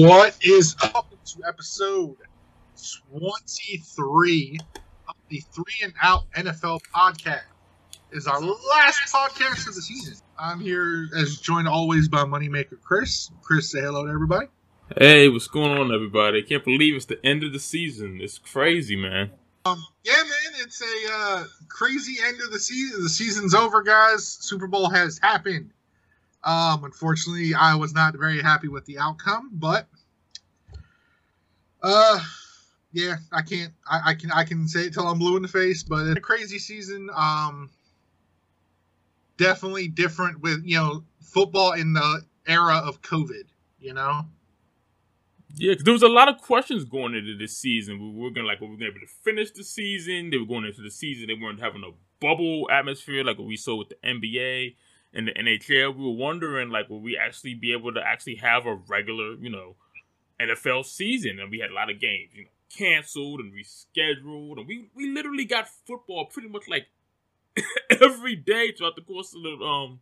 What is up to episode 23 of the Three and Out NFL podcast? Is our last podcast of the season. I'm here as joined always by Moneymaker Chris. Chris, say hello to everybody. Hey, what's going on, everybody? I can't believe it's the end of the season. It's crazy, man. Um, yeah, man, it's a uh, crazy end of the season. The season's over, guys. Super Bowl has happened. Um, unfortunately, I was not very happy with the outcome, but uh, yeah, I can't. I, I can. I can say it till I'm blue in the face, but it's a crazy season. Um, definitely different with you know football in the era of COVID. You know. Yeah, because there was a lot of questions going into this season. We were gonna like, were we gonna be able to finish the season? They were going into the season. They weren't having a bubble atmosphere like what we saw with the NBA and the NHL. We were wondering like, will we actually be able to actually have a regular, you know, NFL season? And we had a lot of games, you know, canceled and rescheduled, and we we literally got football pretty much like every day throughout the course of the um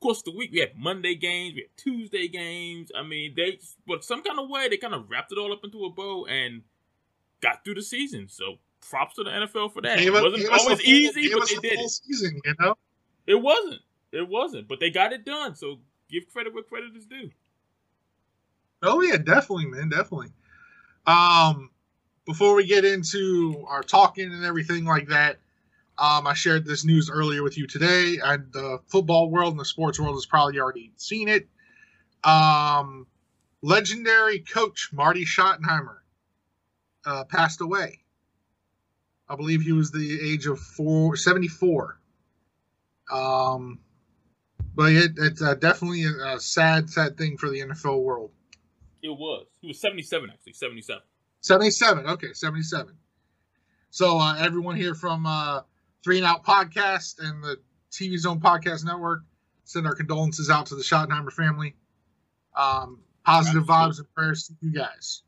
course of the week. We had Monday games, we had Tuesday games. I mean, they but some kind of way they kind of wrapped it all up into a bow and got through the season. So props to the NFL for that. Gave it wasn't us always full- easy, but they did it. season. You know. It wasn't. It wasn't, but they got it done. So give credit where credit is due. Oh yeah, definitely, man, definitely. Um, before we get into our talking and everything like that, um, I shared this news earlier with you today. And the football world and the sports world has probably already seen it. Um, legendary coach Marty Schottenheimer uh, passed away. I believe he was the age of four, 74. Um, but it, it's uh, definitely a, sad, sad thing for the NFL world. It was. He was 77, actually. 77. 77. Okay, 77. So uh, everyone here from uh, Three and Out Podcast and the TV Zone Podcast Network send our condolences out to the Schottenheimer family. Um, positive Absolutely. vibes and prayers to you guys.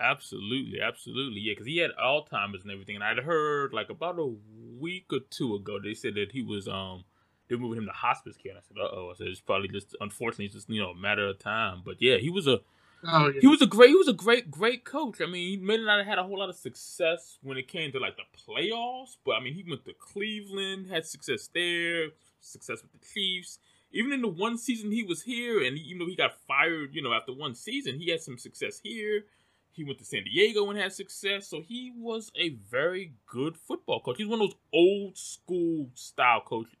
Absolutely, absolutely. Yeah, because he had Alzheimer's and everything. And I'd heard like about a week or two ago, they said that he was um they're moving him to hospice care. And I said, uh oh. I said it's probably just unfortunately it's just you know a matter of time. But yeah, he was a Oh, yeah. he was a great he was a great great coach. I mean, he may not have had a whole lot of success when it came to like the playoffs, but I mean, he went to Cleveland, had success there, success with the Chiefs. Even in the one season he was here, and even though he got fired, you know, after one season, he had some success here. He went to San Diego and had success, so he was a very good football coach. He's one of those old school style coaches.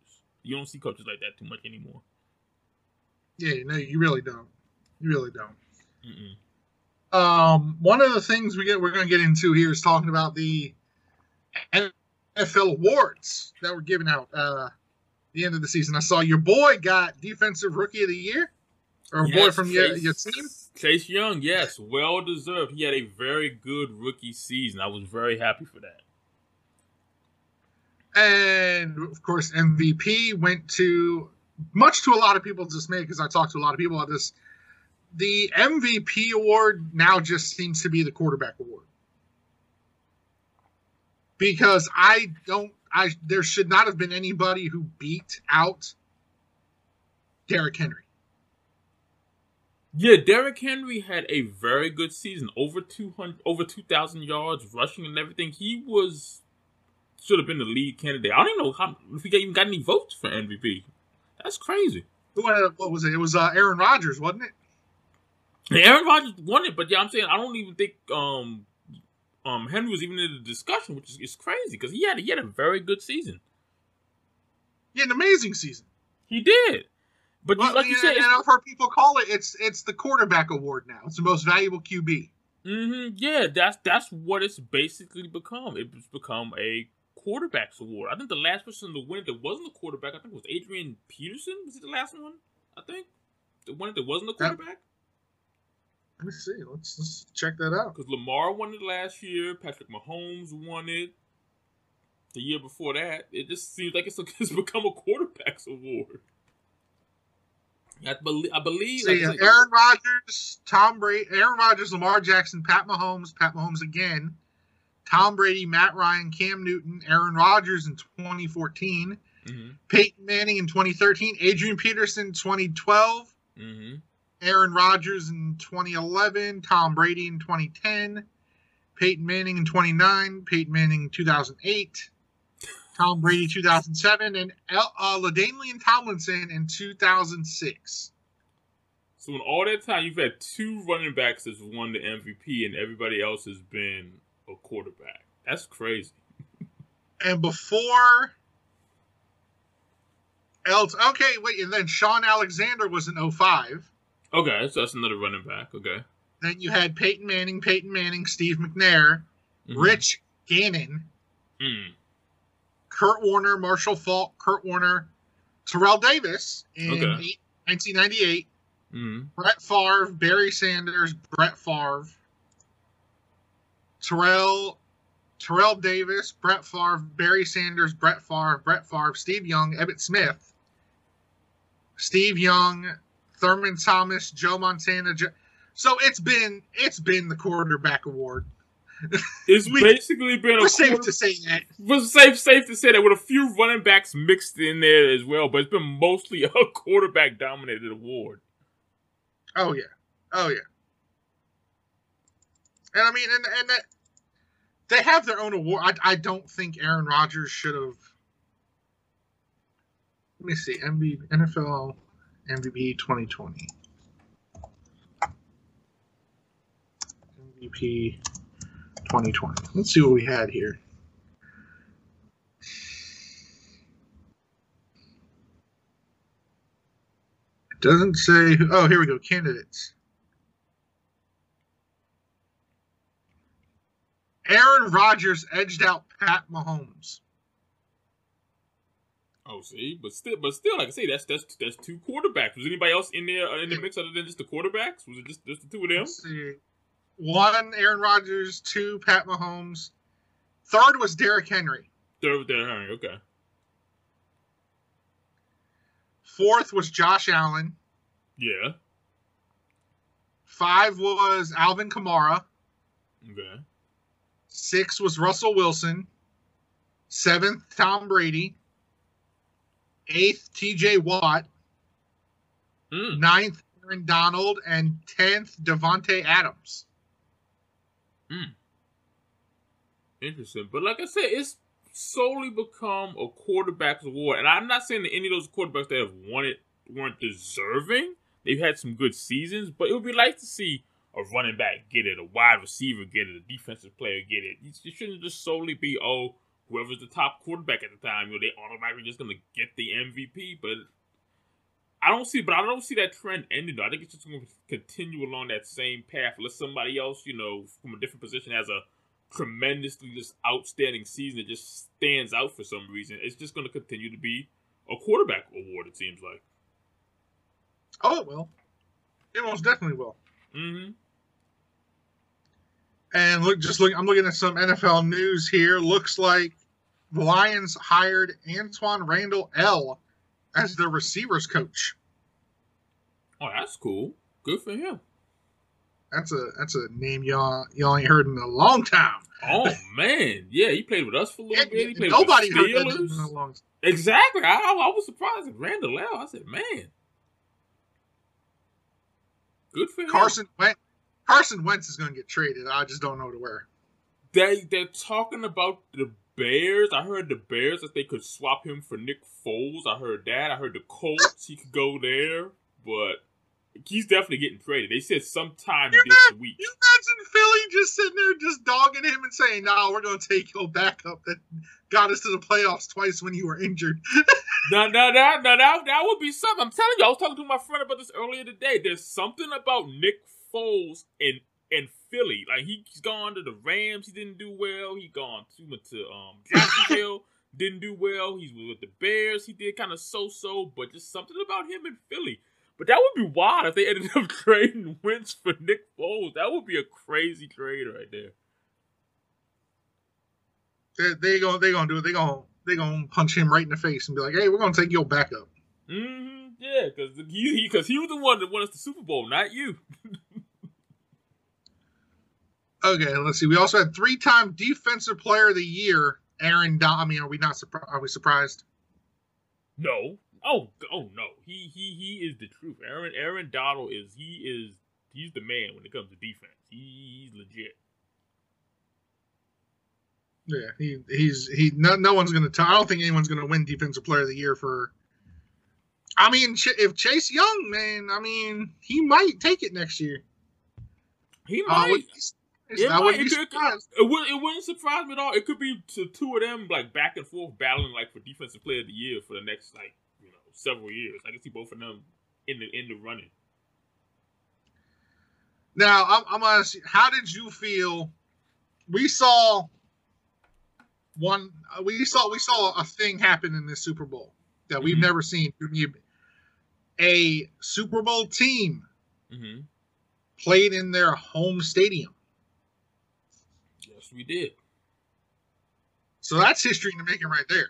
You don't see coaches like that too much anymore. yeah, no, you really don't. You really don't. Mm-mm. Um, one of the things we get we're going to get into here is talking about the NFL awards that were given out uh, the end of the season. I saw your boy got Defensive Rookie of the Year, or a boy Yes, from your, your team. Chase Young, yes, well deserved. He had a very good rookie season. I was very happy for that. And of course, MVP went to much to a lot of people's dismay because I talked to a lot of people about this. The MVP award now just seems to be the quarterback award because I don't. I there should not have been anybody who beat out Derrick Henry. Yeah, Derrick Henry had a very good season. Over two hundred, over two thousand yards rushing and everything. He was should have been the lead candidate. I don't even know how if he even got any votes for MVP. That's crazy. What, was it? It was uh, Aaron Rodgers, wasn't it? And Aaron Rodgers won it, but yeah, I'm saying I don't even think um um Henry was even in the discussion, which is, is crazy because he had he had a very good season. Yeah, an amazing season. He did, but But, like you and- said, and I've heard people call it it's it's the quarterback award now. It's the most valuable QB. hmm Yeah, that's that's what it's basically become. It's become a quarterbacks award. I think the last person to win it that wasn't a quarterback, I think was Adrian Peterson. Was it the last one? I think the one that wasn't a quarterback Let me see. Let's, let's check that out. because Lamar won it last year. Patrick Mahomes won it the year before that. It just seems like it's, it's become a quarterbacks award. I believe. I believe. See, like Aaron Rodgers, Tom Brady, Aaron Rodgers, Lamar Jackson, Pat Mahomes, Pat Mahomes again, Tom Brady, Matt Ryan, Cam Newton, Aaron Rodgers in 2014, Mhm, Peyton Manning in 2013, Adrian Peterson 2012, mhm. Aaron Rodgers in 2011, Tom Brady in 2010, Peyton Manning in 29, Peyton Manning in 2008, Tom Brady 2007, and uh, LaDainian Tomlinson in 2006. So in all that time, you've had two running backs that's won the MVP, and everybody else has been a quarterback. That's crazy. and before else, okay, wait, and then Shaun Alexander was in 05. Okay, so that's another running back. Okay. Then you had Peyton Manning, Peyton Manning, Steve McNair, mm-hmm. Rich Gannon, mm. Kurt Warner, Marshall Faulk, Kurt Warner, Terrell Davis in okay. 1998, mm. Brett Favre, Barry Sanders, Brett Favre, Terrell Terrell Davis, Brett Favre, Barry Sanders, Brett Favre, Brett Favre, Steve Young, Emmitt Smith, Steve Young, Thurman Thomas, Joe Montana. Joe... So it's been it's been the quarterback award. It's we, basically been a safe to say that. Was safe safe to say that with a few running backs mixed in there as well, but it's been mostly a quarterback dominated award. Oh yeah, oh yeah. And I mean, and and that they have their own award. I, I don't think Aaron Rodgers should have. Let me see. MV, NFL MVP 2020. MVP 2020. Let's see what we had here. It doesn't say. Oh, here we go. Candidates. Aaron Rodgers edged out Pat Mahomes. Oh, see, but still, but still, like I say, that's that's that's two quarterbacks. Was anybody else in there uh, in the mix other than just the quarterbacks? Was it just just the two of them? Let's see, one Aaron Rodgers, two Pat Mahomes, third was Derrick Henry. Third was Derrick Henry. Okay. Fourth was Josh Allen. Yeah. Five was Alvin Kamara. Okay. Six was Russell Wilson. Seventh, Tom Brady eighth TJ Watt, mm. ninth Aaron Donald, and tenth Davante Adams. Mm. Interesting, but like I said, it's solely become a quarterback's award, and I'm not saying that any of those quarterbacks that have won it weren't deserving. They've had some good seasons, but it would be nice to see a running back get it, a wide receiver get it, a defensive player get it. It shouldn't just solely be oh whoever's the top quarterback at the time, you know, they automatically just gonna get the MVP. But I don't see, but I don't see that trend ending. Though. I think it's just gonna continue along that same path. Unless somebody else, you know, from a different position has a tremendously just outstanding season that just stands out for some reason. It's just gonna continue to be a quarterback award. It seems like. Oh it will. It most definitely will. Mm-hmm. And look, just look, I'm looking at some NFL news here. Looks like the Lions hired Antwaan Randle El as their receivers coach. Oh, that's cool. Good for him. That's a that's a name y'all y'all ain't heard in a long time. Oh man, yeah, he played with us for a little bit. He played nobody with the Steelers. heard that in a long time. Exactly. I, I was surprised at Randle El. I said, man, good for him. Carson Wentz Carson Wentz is going to get traded. I just don't know to where. They they're talking about the Bears. I heard the Bears that they could swap him for Nick Foles. I heard that. I heard the Colts he could go there, but he's definitely getting traded. They said sometime you this not, week. You imagine Philly just sitting there just dogging him and saying, "No, nah, we're going to take your backup that got us to the playoffs twice when you were injured." no, no, no, no, that that would be something. I'm telling you, I was talking to my friend about this earlier today. There's something about Nick Foles in in Philly. Like he's gone to the Rams, he didn't do well. He gone to to um Jacksonville, didn't do well. He's with the Bears, he did kind of so so, but just something about him in Philly. But that would be wild if they ended up trading Wentz for Nick Foles. That would be a crazy trade right there. They they gonna they gonna do it. They gonna they gonna punch him right in the face and be like, "Hey, we're gonna take your backup." Mm-hmm. Yeah, because he because he, he was the one that won us the Super Bowl, not you. Okay, let's see. We also had three-time Defensive Player of the Year, Aaron. Don- I mean, are we not surprised? Are we surprised? No, Oh, oh no, he he he is the truth. Aaron Aaron Donald is he is he's the man when it comes to defense. He, he's legit. Yeah, he he's he. No, no one's gonna. Tell, I don't think anyone's gonna win Defensive Player of the Year for. I mean, if Chase Young, man, I mean, he might take it next year. He uh, might. Uh, it, might, it, could, it, would, it wouldn't surprise me at all. It could be to two of them like back and forth battling like for defensive player of the year for the next like you know several years. I can see both of them in the in the running. Now I'm, I'm gonna see. How did you feel? We saw one. We saw we saw a thing happen in this Super Bowl that we've mm-hmm. never seen. A Super Bowl team mm-hmm. played in their home stadium. We did. So that's history in the making right there.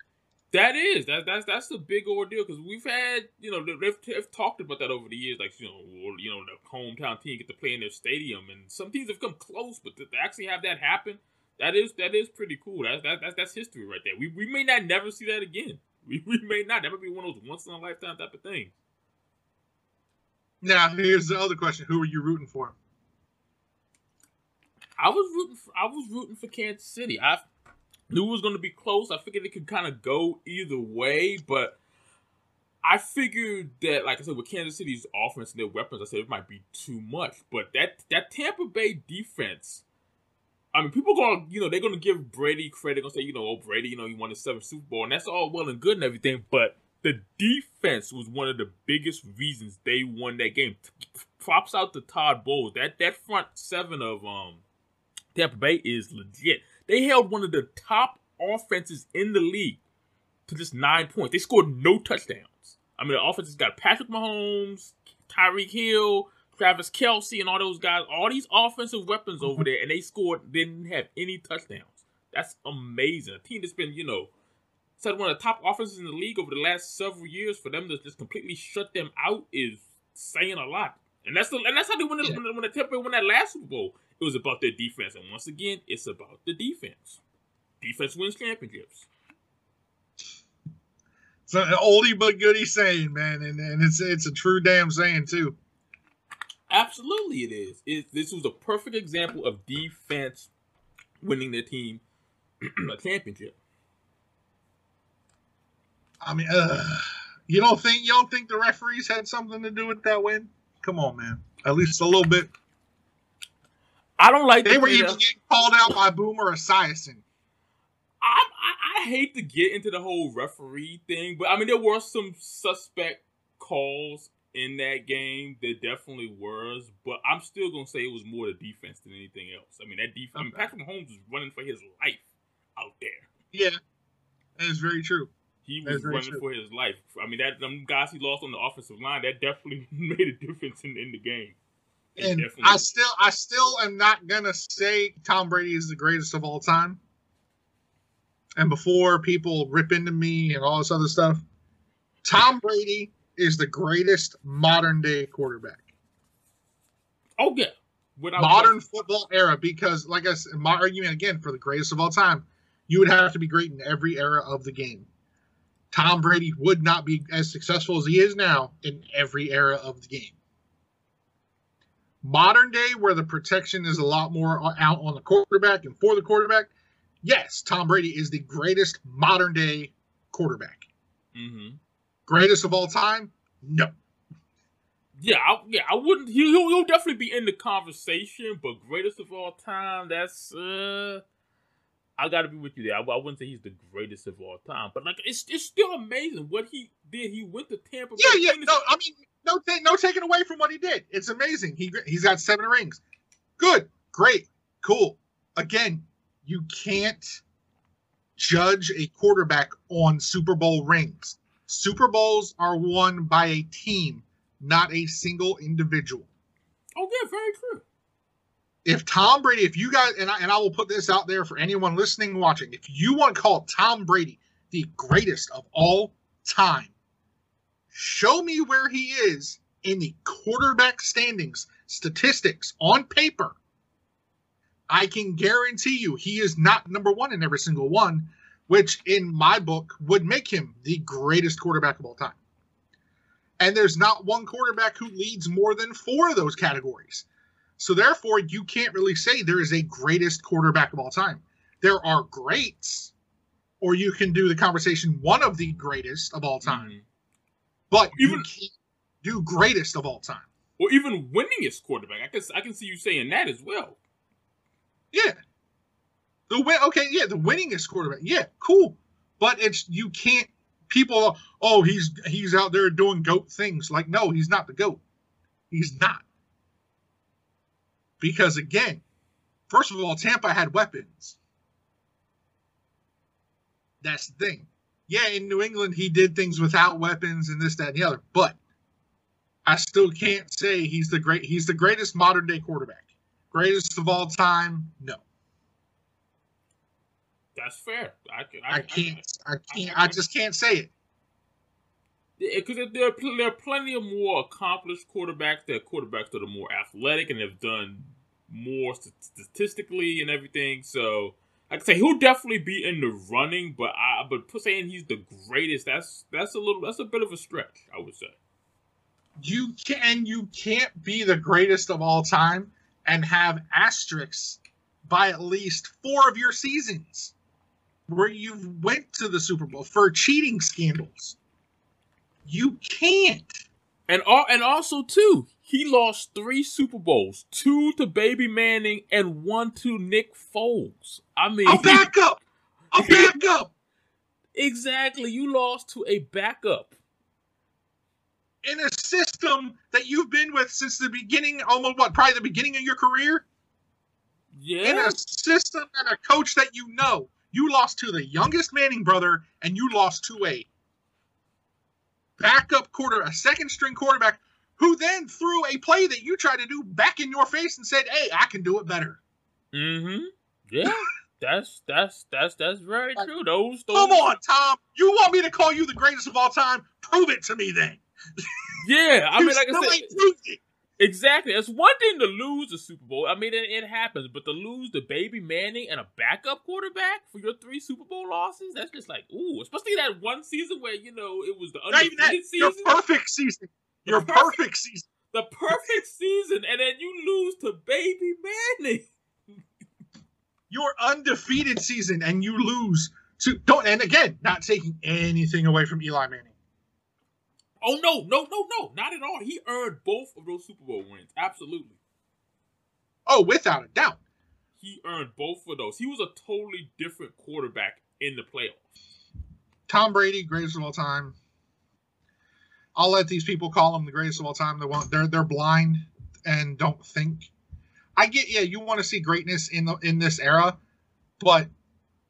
That is. That that's that's a big ordeal because we've had you know they've, they've, talked about that over the years like you know or, you know the hometown team get to play in their stadium and some teams have come close but to actually have that happen that is that is pretty cool. That's that, that's that's history right there. We, we may not never see that again. We, we may not. That might be one of those once in a lifetime type of things. Now here's the other question. Who are you rooting for I was rooting for I was rooting for Kansas City I knew it was going to be close. I figured it could kind of go either way, but I figured that, like I said, with Kansas City's offense and their weapons, I said it might be too much. But that that Tampa Bay defense, I mean, people going, you know, they're going to give Brady credit. Going to say, you know, oh Brady, you know, he won the seventh Super Bowl, and that's all well and good and everything. But the defense was one of the biggest reasons they won that game. Props out to Todd Bowles. That that front seven of um Tampa Bay is legit. They held one of the top offenses in the league to just nine points. They scored no touchdowns. I mean, the offense has got Patrick Mahomes, Tyreek Hill, Travis Kelce, and all those guys. All these offensive weapons over mm-hmm. there, and they scored, didn't have any touchdowns. That's amazing. A team that's been, you know, said one of the top offenses in the league over the last several years. For them to just completely shut them out is saying a lot. And that's the, and that's how they won the, yeah. when, when the Tampa won that last Super Bowl. It was about their defense, and once again, it's about the defense. Defense wins championships. It's an oldie but goodie saying, man, and, and it's it's a true damn saying too. Absolutely, it is. It, this was a perfect example of defense winning their team a championship. I mean, uh, you don't think you don't think the referees had something to do with that win? Come on, man. At least a little bit. I don't like. They the were even getting called out by Boomer Esiason. I, I, I hate to get into the whole referee thing, but I mean there were some suspect calls in that game. There definitely was, but I'm still gonna say it was more the defense than anything else. I mean that defense. I mean Patrick Mahomes was running for his life out there. Yeah, that is very true. He was running for his life. I mean that them guys he lost on the offensive line that definitely made a difference in, in the game and I still I still am not gonna say Tom Brady is the greatest of all time. And before people rip into me and all this other stuff, Tom Brady is the greatest modern day quarterback. Oh yeah. Without modern football era, because like I said, my argument again for the greatest of all time, you would have to be great in every era of the game. Tom Brady would not be as successful as he is now in every era of the game. Modern day, where the protection is a lot more out on the quarterback and for the quarterback, yes, Tom Brady is the greatest modern day quarterback. Mm-hmm. Greatest of all time? No. Yeah, I, yeah, I wouldn't. He'll, he'll definitely be in the conversation, but greatest of all time, that's uh, I got to be with you there. I, I, wouldn't say he's the greatest of all time, but like it's it's still amazing what he did. He went to Tampa. Yeah, yeah. No, I mean, no, no taking away from what he did. It's amazing. He he's got seven rings. Good, great, cool. Again, you can't judge a quarterback on Super Bowl rings. Super Bowls are won by a team, not a single individual. Oh yeah, very true. If Tom Brady, if you guys, and I, and I will put this out there for anyone listening, watching, if you want to call Tom Brady the greatest of all time, show me where he is in the quarterback standings statistics on paper. I can guarantee you he is not number one in every single one, which in my book would make him the greatest quarterback of all time. And there's not one quarterback who leads more than four of those categories. So therefore, you can't really say there is a greatest quarterback of all time. There are greats, or you can do the conversation one of the greatest of all time. Mhm. But Even- you can't do greatest of all time. Or even winningest quarterback. I can I can see you saying that as well. Yeah. The win okay, yeah, the winningest quarterback. Yeah, cool. But it's you can't people oh he's he's out there doing goat things. Like no, he's not the goat. He's not. Because again, first of all, Tampa had weapons. That's the thing. Yeah, in New England he did things without weapons and this, that, and the other. But I still can't say he's the great he's the greatest modern day quarterback. Greatest of all time? No. That's fair. I can. I, I can't. I can't. I just can't say it. Because there, are there are plenty of more accomplished quarterbacks. There are quarterbacks that are more athletic and have done more st- statistically and everything. So I can say he'll definitely be in the running, but I but saying he's the greatest, that's that's a little that's a bit of a stretch, I would say. You can. You can't be the greatest of all time and have asterisks by at least four of your seasons where you went to the Super Bowl for cheating scandals. You can't. And all, and also too, he lost three Super Bowls, two to Baby Manning and one to Nick Foles. I mean, A backup. A backup exactly, you lost to a backup. in a system that you've been with since the beginning, almost what, probably the beginning of your career. Yeah, in a system and a coach that you know. You lost to the youngest Manning brother, and you lost to a backup quarter, a second string quarterback, who then threw a play that you tried to do back in your face and said, "Hey, I can do it better." Mm-hmm. Yeah. That's that's that's that's very Like, true. Those those Come on, Tom. You want me to call you the greatest of all time? Prove it to me then. Yeah, I mean, like I said, it. Exactly. It's one thing to lose the Super Bowl. I mean, it, it happens, but to lose the baby Manning and a backup quarterback for your three Super Bowl losses, that's just like ooh. Especially that one season where you know it was the even that. undefeated Your season, perfect season. Your perfect- perfect season. the perfect season, and then you lose to baby Manning. Your undefeated season, and you lose to don't. And again, not taking anything away from Eli Manning. Oh no, no, no, no, not at all. He earned both of those Super Bowl wins. Absolutely. Oh, without a doubt. He earned both of those. He was a totally different quarterback in the playoffs. Tom Brady, greatest of all time. I'll let these people call him the greatest of all time. They won't. They're they're blind and don't think. I get. Yeah, you want to see greatness in the in this era, but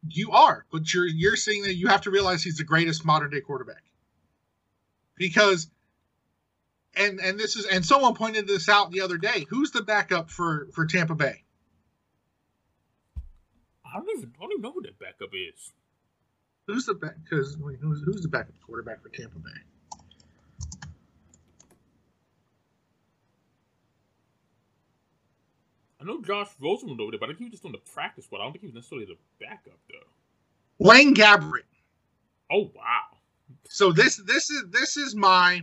you are. But you're you're seeing that you have to realize he's the greatest modern day quarterback. Because, and and this is and someone pointed this out the other day. Who's the backup for for Tampa Bay? I don't even I don't even know who that backup is. Who's the back? Because who's who's the backup quarterback for Tampa Bay? I know Josh Rosen was over there, but I think he was just on the practice squad. I don't think he was necessarily the backup though. Blaine Gabbert. Oh wow. So this this is this is my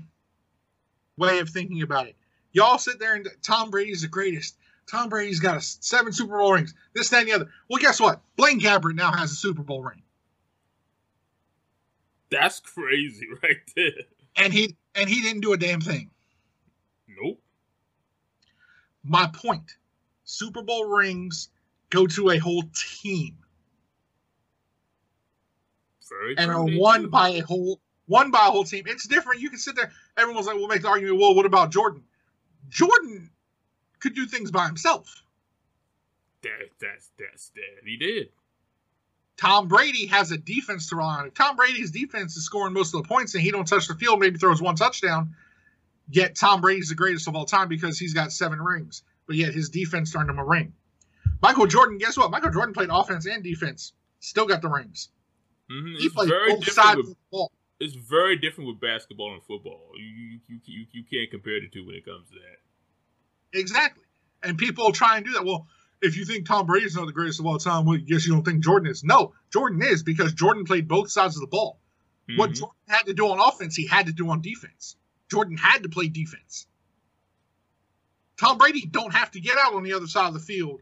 way of thinking about it. Y'all sit there and Tom Brady's the greatest. Tom Brady's got a seven Super Bowl rings. This, that, and the other. Well, guess what? Blaine Gabbert now has a Super Bowl ring, That's crazy right there. and he and he didn't do a damn thing. Nope. My point: Super Bowl rings go to a whole team, Very and are won by a whole one by a whole team. It's different. You can sit there. Everyone's like, "We'll make the argument." Well, what about Jordan? Jordan could do things by himself. that that's that's that he did. Tom Brady has a defense to rely on. Tom Brady's defense is scoring most of the points, and he don't touch the field. Maybe throws one touchdown. Yet Tom Brady's the greatest of all time because he's got seven rings. But yet his defense earned him a ring. Michael Jordan, guess what? Michael Jordan played offense and defense. Still got the rings. hmm He It's played very both sides with of the ball. It's very different with basketball and football. You you, you you can't compare the two when it comes to that. Exactly. And people try and do that. Well, if you think Tom Brady's not the greatest of all time, well, yes, you don't think Jordan is. No, Jordan is because Jordan played both sides of the ball. What Mhm. Jordan had to do on offense, he had to do on defense. Jordan had to play defense. Tom Brady don't have to get out on the other side of the field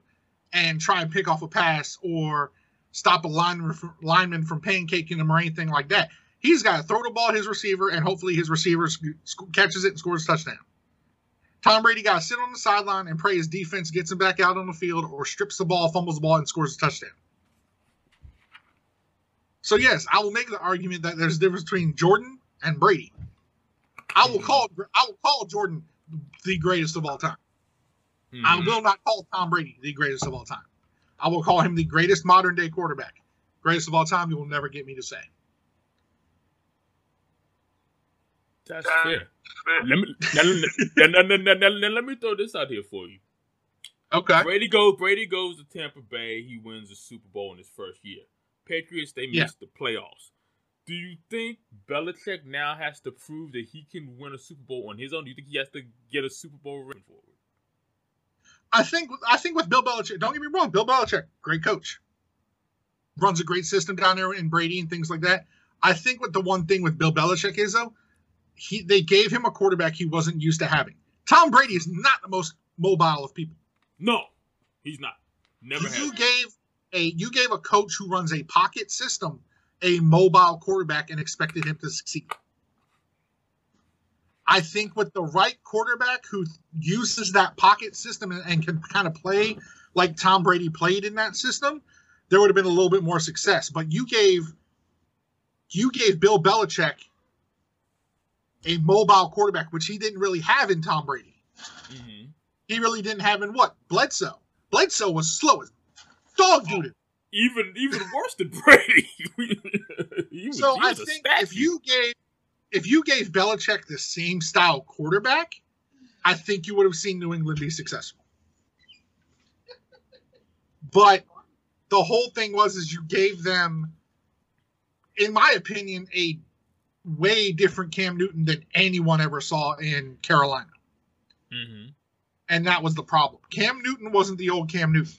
and try and pick off a pass or stop a lineman from, lineman from pancaking him or anything like that. He's got to throw the ball at his receiver, and hopefully his receiver sc- catches it and scores a touchdown. Tom Brady got to sit on the sideline and pray his defense gets him back out on the field or strips the ball, fumbles the ball, and scores a touchdown. So yes, I will make the argument that there's a difference between Jordan and Brady. I will call I will call Jordan the greatest of all time. Mm-hmm. I will not call Tom Brady the greatest of all time. I will call him the greatest modern day quarterback. Greatest of all time, you will never get me to say. That's fair. Let me now, now, now, now, now, let me throw this out here for you. Okay. Brady goes. Brady goes to Tampa Bay. He wins the Super Bowl in his first year. Patriots they yeah. missed the playoffs. Do you think Belichick now has to prove that he can win a Super Bowl on his own? Do you think he has to get a Super Bowl ring forward? I think I think with Bill Belichick, don't get me wrong, Bill Belichick, great coach, runs a great system down there in Brady and things like that. I think what the one thing with Bill Belichick is though, he they gave him a quarterback he wasn't used to having. Tom Brady is not the most mobile of people. No, he's not. Never. You gave a you gave a coach who runs a pocket system a mobile quarterback and expected him to succeed. I think with the right quarterback who uses that pocket system and, and can kind of play like Tom Brady played in that system, there would have been a little bit more success. But you gave you gave Bill Belichick a mobile quarterback, which he didn't really have in Tom Brady. Mm-hmm. He really didn't have in what Bledsoe. Bledsoe was slow as dog oh, dude. Even even worse than Brady. was, so I think if you gave if you gave Belichick the same style quarterback, I think you would have seen New England be successful. But the whole thing was is you gave them, in my opinion, a way different Cam Newton than anyone ever saw in Carolina. Mm-hmm. And that was the problem. Cam Newton wasn't the old Cam Newton.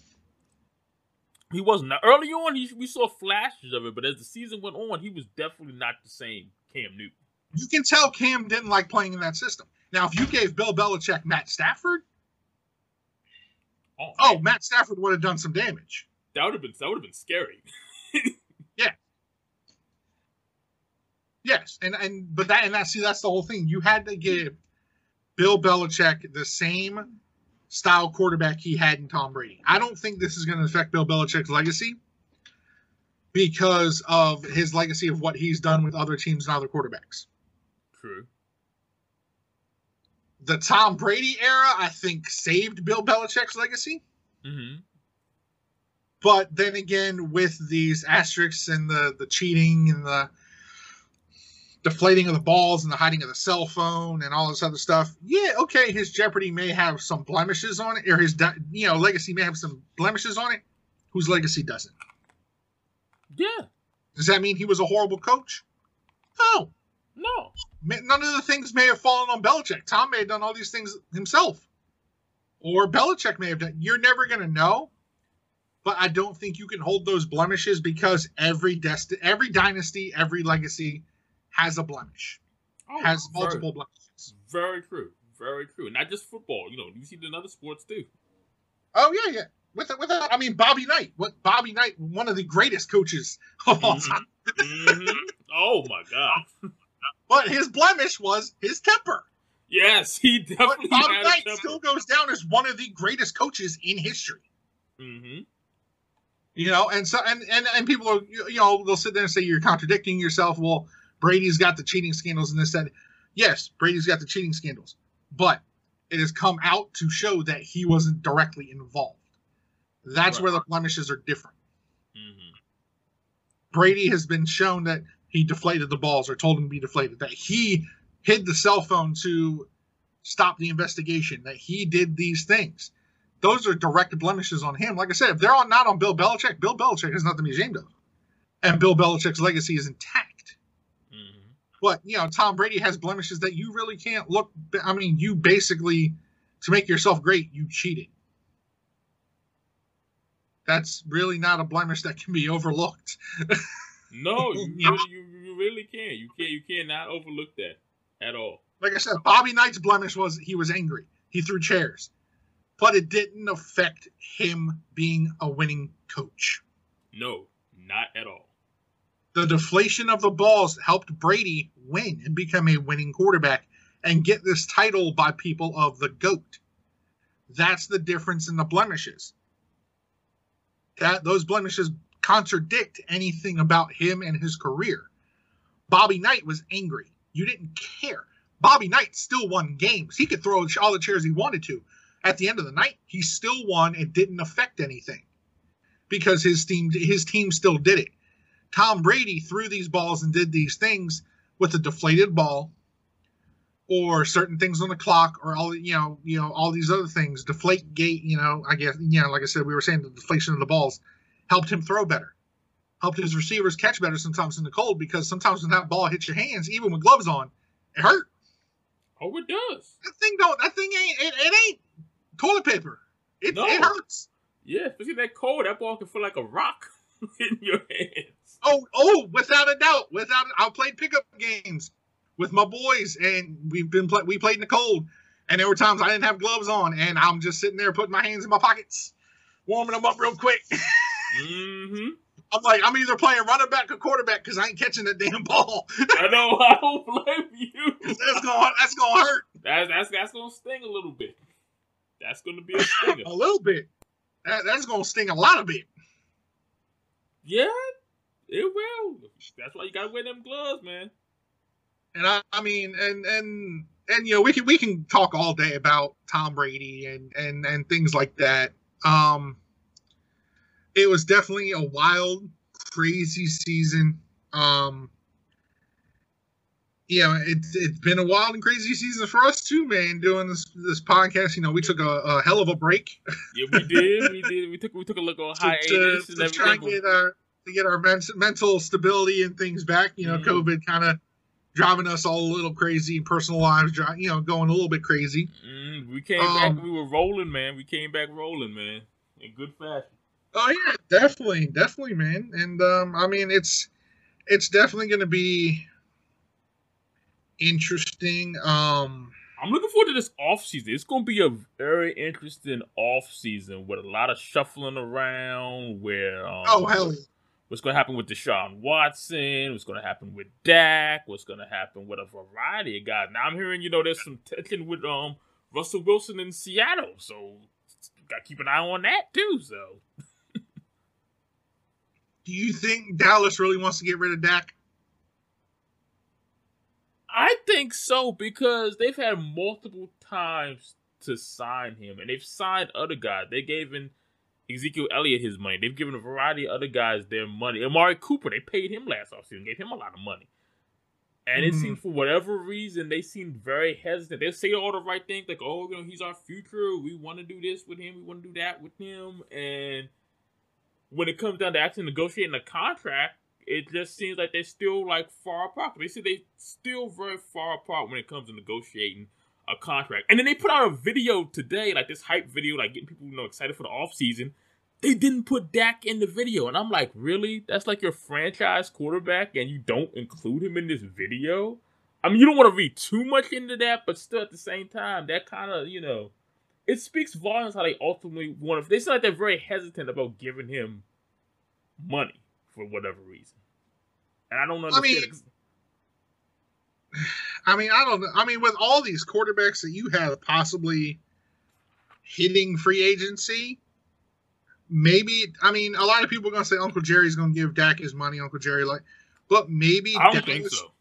He wasn't. Now, early on, he, we saw flashes of it, but as the season went on, he was definitely not the same Cam Newton. You can tell Cam didn't like playing in that system. Now, if you gave Bill Belichick Matt Stafford, oh, oh Matt Stafford would have done some damage. That would have been that would have been scary. yeah. Yes, and and but that and that see that's the whole thing. You had to give Bill Belichick the same style quarterback he had in Tom Brady. I don't think this is going to affect Bill Belichick's legacy because of his legacy of what he's done with other teams and other quarterbacks. True. The Tom Brady era, I think, saved Bill Belichick's legacy. Mm-hmm. But then again, with these asterisks and the the cheating and the deflating of the balls and the hiding of the cell phone and all this other stuff, yeah, okay, his Jeopardy may have some blemishes on it, or his you know legacy may have some blemishes on it. Whose legacy doesn't? Yeah. Does that mean he was a horrible coach? No. No. None of the things may have fallen on Belichick. Tom may have done all these things himself. Or Belichick may have done. You're never going to know. But I don't think you can hold those blemishes because every dest- every dynasty, every legacy has a blemish. Oh, has multiple very, blemishes. Very true. Very true. Not just football. You know, you see it in other sports too. Oh yeah, yeah. With without, I mean, Bobby Knight. What Bobby Knight, one of the greatest coaches of all mm-hmm. time. mm-hmm. Oh my god! But his blemish was his temper. Yes, he definitely. But Bobby Knight still goes down as one of the greatest coaches in history. Mm-hmm. You know, and so and and and people are you know they'll sit there and say you're contradicting yourself. Well, Brady's got the cheating scandals and this that. Yes, Brady's got the cheating scandals, but it has come out to show that he wasn't directly involved. That's right. where the blemishes are different. Mm-hmm. Brady has been shown that he deflated the balls or told him to be deflated, that he hid the cell phone to stop the investigation, that he did these things. Those are direct blemishes on him. Like I said, if they're not on Bill Belichick, Bill Belichick has nothing to be ashamed of. And Bill Belichick's legacy is intact. But, you know, Tom Brady has blemishes that you really can't look. I mean, you basically, to make yourself great, you cheated that's really not a blemish that can be overlooked. no, you, you, you really can't. You can't. You cannot overlook that at all. Like I said, Bobby Knight's blemish was he was angry. He threw chairs, but it didn't affect him being a winning coach. No, not at all. The deflation of the balls helped Brady win and become a winning quarterback and get this title by people of the GOAT. That's the difference in the blemishes. That those blemishes contradict anything about him and his career. Bobby Knight was angry. You didn't care. Bobby Knight still won games. He could throw all the chairs he wanted to. At the end of the night, he still won. It didn't affect anything because his team his team still did it. Tom Brady threw these balls and did these things with a deflated ball or certain things on the clock or all you know you know all these other things. Deflate gate you know i guess you know like i said we were saying the deflation of the balls helped him throw better helped his receivers catch better sometimes in the cold because sometimes when that ball hits your hands even with gloves on it hurt. Oh it does. That thing don't that thing ain't it, it ain't toilet paper. It, no. it hurts. Yeah especially that cold. That ball can feel like a rock in your hands oh oh without a doubt without i played pickup games with my boys, and we've been play- we played in the cold, and there were times I didn't have gloves on, and I'm just sitting there putting my hands in my pockets, warming them up real quick. mm-hmm. I'm like, I'm either playing running back or quarterback because I ain't catching that damn ball. I know. I don't blame you. that's gonna that's gonna hurt. That's that's that's gonna sting a little bit. That's gonna be a stinger. a little bit. That, that's gonna sting a lot of bit. Yeah, it will. That's why you gotta wear them gloves, man. And I, I mean, and and and you know, we can we can talk all day about Tom Brady and and and things like that. Um, it was definitely a wild, crazy season. Um, yeah, it's it's been a wild and crazy season for us too, man. Doing this this podcast, you know, we took a, a hell of a break. yeah, we did. We did. We took we took a look on hiatus to, to, to try and get our to get our mental stability and things back. You know, mm-hmm. COVID kind of driving us all a little crazy, personal lives, you know, going a little bit crazy. Mm, we came um, back, we were rolling, man. We came back rolling, man, in good fashion. Oh yeah, definitely, definitely, man. And um, I mean, it's it's definitely going to be interesting. Um, I'm looking forward to this off season. It's going to be a very interesting off season with a lot of shuffling around. Where um, oh hell what's going to happen with Deshaun Watson, what's going to happen with Dak, what's going to happen with a variety of guys. Now I'm hearing, you know, there's some tension with um Russell Wilson in Seattle, so got to keep an eye on that too. So, do you think Dallas really wants to get rid of Dak? I think so because they've had multiple times to sign him, and they've signed other guys. They gave in Ezekiel Elliott his money. They've given a variety of other guys their money. Amari Cooper, they paid him last offseason, gave him a lot of money. And mm-hmm. it seems for whatever reason they seem very hesitant. They say all the right things, like, "Oh, you know, he's our future. We want to do this with him. We want to do that with him." And when it comes down to actually negotiating a contract, it just seems like they're still like far apart. They say they're still very far apart when it comes to negotiating a contract. And then they put out a video today, like this hype video, like getting people you know excited for the off season. They didn't put Dak in the video, and I'm like, really? That's like your franchise quarterback, and you don't include him in this video? I mean, you don't want to read too much into that, but still at the same time, that kind of you know, it speaks volumes how they ultimately want to. They seem like they're very hesitant about giving him money for whatever reason, and I don't understand. I mean, I mean, I don't know. I mean, with all these quarterbacks that you have possibly hitting free agency, maybe. I mean, a lot of people are going to say Uncle Jerry's going to give Dak his money. Uncle Jerry, like, but maybe I don't think so.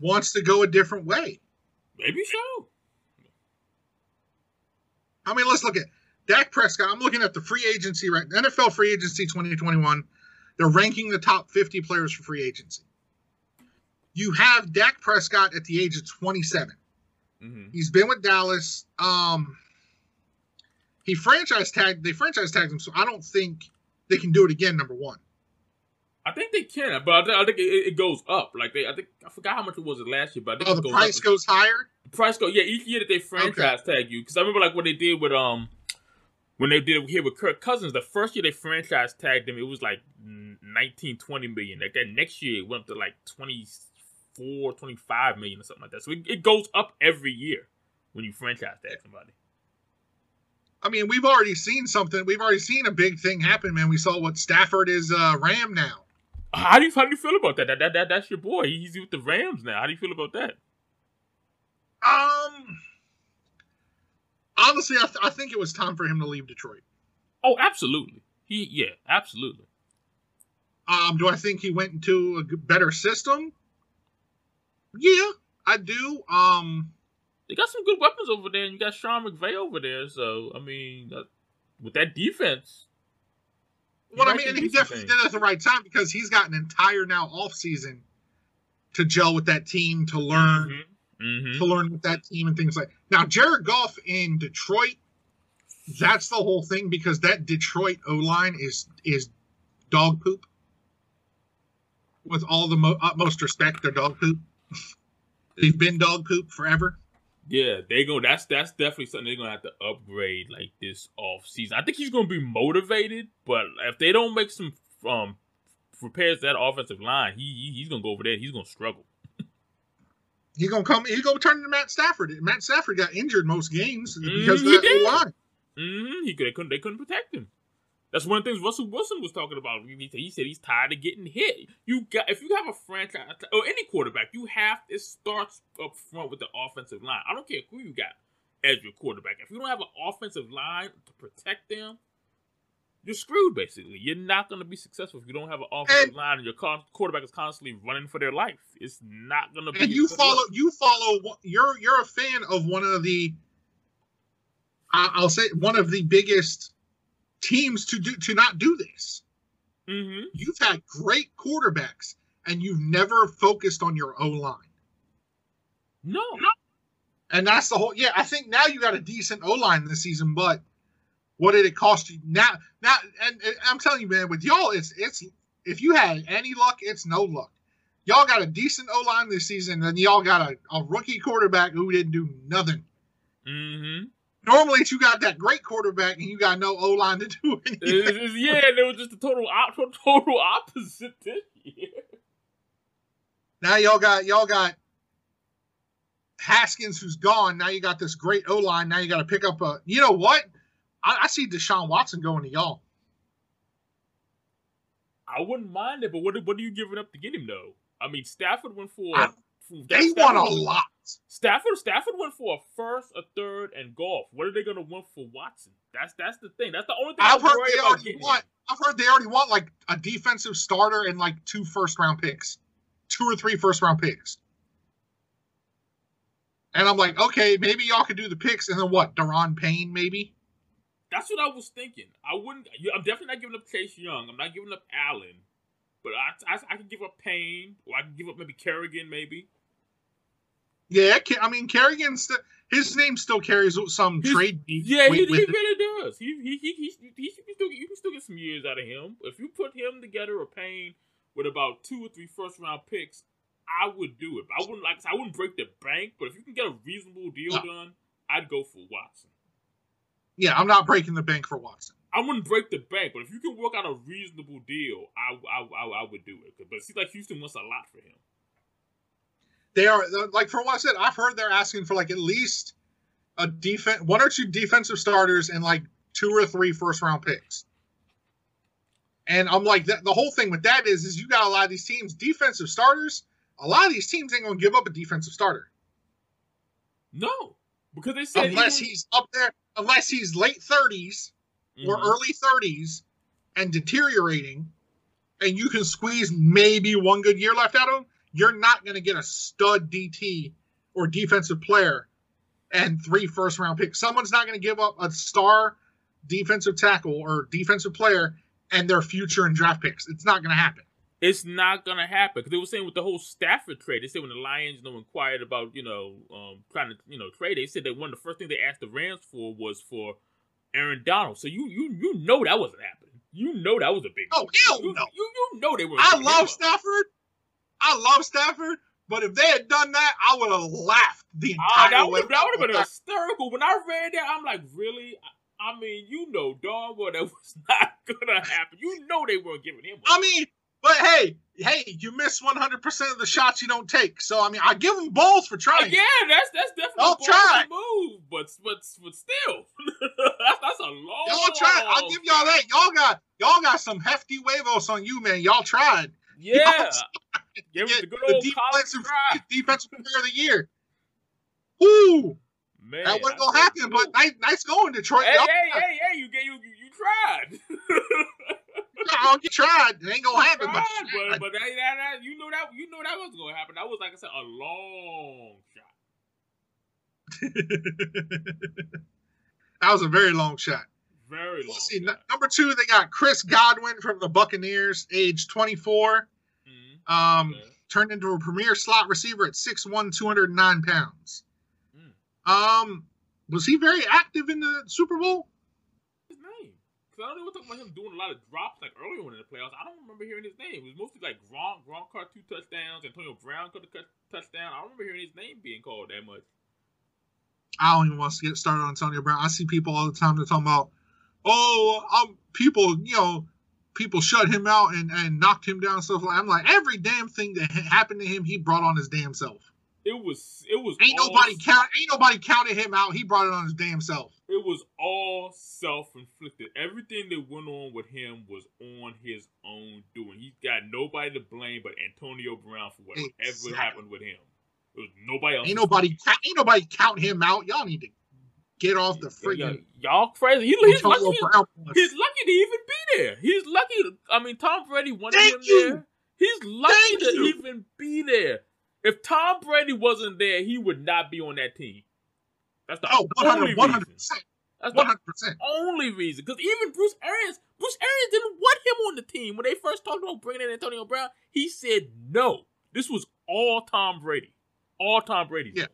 wants to go a different way. Maybe so. I mean, let's look at Dak Prescott. I'm looking at the free agency right NFL free agency 2021. They're ranking the top 50 players for free agency you have Dak Prescott at the age of 27. Mm-hmm. He's been with Dallas. Um, he franchise tagged. They franchise tagged him, so I don't think they can do it again. Number one. I think they can, but I think, it, it, goes up. Like they, I think I forgot how much it was last year, but I think oh, the goes price up. goes higher. The price go, yeah. Each year that they franchise okay. tag you, because I remember like what they did with um when they did it here with Kirk Cousins. The first year they franchise tagged him, it was like 19, 20 million. Like that next year, it went up to like 20 24, 25 million or something like that. So it, it goes up every year when you franchise tag somebody. I mean, we've already seen something. We've already seen a big thing happen, man. We saw what Stafford is uh, Ram now. How do you how do you feel about that? That, that, that that's your boy. He's with the Rams now. How do you feel about that? Um, honestly, I, th- I think it was time for him to leave Detroit. Oh, absolutely. He yeah, absolutely. Um, do I think he went into a better system? Yeah, I do. Um, they got some good weapons over there, and you got Sean McVay over there. So I mean, that, with that defense. Well, I mean, and he definitely did it at the right time because he's got an entire now off season to gel with that team, to learn, mm-hmm. Mm-hmm. to learn with that team and things like. Now, Jared Goff in Detroit, that's the whole thing because that Detroit O line is is dog poop. With all the mo- utmost respect, they're dog poop. They've been dog poop forever. Yeah, they go. That's that's definitely something they're gonna have to upgrade like this off season. I think he's gonna be motivated, but if they don't make some um repairs to that offensive line, he, he he's gonna go over there. He's gonna struggle. He's gonna come. He's gonna turn to Matt Stafford. Matt Stafford got injured most games because mm, of that line. Mm-hmm. He could. They couldn't. They couldn't protect him. That's one of the things Russell Wilson was talking about. He said he's tired of getting hit. You got if you have a franchise or any quarterback, you have it starts up front with the offensive line. I don't care who you got as your quarterback. If you don't have an offensive line to protect them, you're screwed. Basically, you're not going to be successful if you don't have an offensive and, line and your quarterback is constantly running for their life. It's not going to be. And you follow. You follow. You're you're a fan of one of the. I'll say one of the biggest teams to do to not do this. Mm-hmm. You've had great quarterbacks, and you've never focused on your O line. No. no. And that's the whole. Yeah, I think now you got a decent O line this season, but what did it cost you now? Now, and, and I'm telling you, man, with y'all, it's it's if you had any luck, it's no luck. Y'all got a decent O line this season, and y'all got a, a rookie quarterback who didn't do nothing. Mm-hmm. Normally, you got that great quarterback and you got no O line to do anything. yeah, there was just a total op- total opposite this year. Now y'all got y'all got Haskins who's gone. Now you got this great O line. Now you got to pick up a. You know what? I, I, see Deshaun Watson going to y'all. I wouldn't mind it, but what what are you giving up to get him though? I mean, Stafford went for. I, they Stafford, want a lot. Stafford Stafford went for a first, a third, and Goff. What are they going to want for Watson? That's that's the thing. That's the only thing I've heard they already want. I've heard they already want like a defensive starter and like two first round picks, two or three first round picks. And I'm like, okay, maybe y'all could do the picks, and then what? Daron Payne, maybe. That's what I was thinking. I wouldn't. I'm definitely not giving up Chase Young. I'm not giving up Allen, but I, I, I can give up Payne, or I can give up maybe Kerrigan, maybe. Yeah, I mean Kerrigan's his name still carries some He's, trade. Yeah, he, he really does. He he he, he, he, he still, you can still get some years out of him if you put him together or Payne with about two or three first round picks. I would do it. I wouldn't like I wouldn't break the bank, but if you can get a reasonable deal no. done, I'd go for Watson. Yeah, I'm not breaking the bank for Watson. I wouldn't break the bank, but if you can work out a reasonable deal, I I, I, I would do it. But it seems like Houston wants a lot for him they are like for what I said. I've heard they're asking for like at least a defense, one or two defensive starters, and like two or three first round picks. And I'm like, the, the whole thing with that is, is you got a lot of these teams defensive starters. A lot of these teams ain't gonna give up a defensive starter. No, because they said unless even... he's up there, unless he's late 30s mm-hmm. or early 30s and deteriorating, and you can squeeze maybe one good year left out of him you're not going to get a stud DT or defensive player and three first round picks. Someone's not going to give up a star defensive tackle or defensive player and their future and draft picks. It's not going to happen. It's not going to happen because they were saying with the whole Stafford trade. They said when the Lions you know inquired about you know um, trying to you know trade, they said that one of the first things they asked the Rams for was for Aaron Donald. So you you you know that wasn't happening. You know that was a big. Oh hell you, no! You, you know they were. I love Stafford. I love Stafford, but if they had done that, I would have laughed the ah, entire uh, that way. That would have been hysterical. When I read that, I'm like, really? I mean, you know, darn well that was not gonna happen. You know they weren't giving him. I mean, But hey, hey, you miss 100% of the shots you don't take. So I mean, I give them balls for trying. Yeah, that's that's definitely Y'all a try. move, but but but still, that's, that's a long. Y'all tried. I'll give y'all that. Y'all got y'all got some hefty huevos on you, man. Y'all tried. Yeah, give it the good the old college defensive defensive player of the year. Woo! Man, That wasn't gonna happen, but nice, nice going, Detroit. Hey, Y'all, hey, hey, hey! You get you you, you tried. y'all tried. It ain't gonna happen. tried, But, but but that, that, that, you know that you know that was gonna happen. That was like I said, a long shot, that was a very long shot. very long. Let's see. shot. Number two, they got Chris Godwin from the Buccaneers, age 24. Mhm, Um, okay. turned into a premier slot receiver at 6'1", 209 pounds. Mm. Um, was he very active in the Super Bowl? His name, because I don't know what talking about him doing a lot of drops like earlier on in the playoffs. I don't remember hearing his name. It was mostly like Gronk, Gronk caught two touchdowns, Antonio Brown caught a cut- touchdown. I don't remember hearing his name being called that much. I don't even want to get started on Antonio Brown. I see people all the time that talking about, oh, um, people, you know, people shut him out and, and knocked him down and stuff like. I'm like, every damn thing that happened to him, he brought on his damn self. It was it was Ain't nobody count. Ain't nobody counted him out. He brought it on his damn self. It was all self inflicted. Everything that went on with him was on his own doing. He's got nobody to blame but Antonio Brown for whatever Exactly. happened with him. It was nobody else. Ain't nobody. ca- Ain't nobody count him out. Y'all need to get off the freaking y'all crazy. He, he's lucky. He's lucky to even be there. He's lucky. I mean, Tom Brady wanted Thank him you. there. He's lucky Thank to you. even be there. If Tom Brady wasn't there, he would not be on that team. That's the Oh, only 100 reason. percent, That's the hundred percent. only reason. Because even Bruce Arians, Bruce Arians didn't want him on the team when they first talked about bringing in Antonio Brown. He said no. This was all Tom Brady, all Tom Brady. Yeah.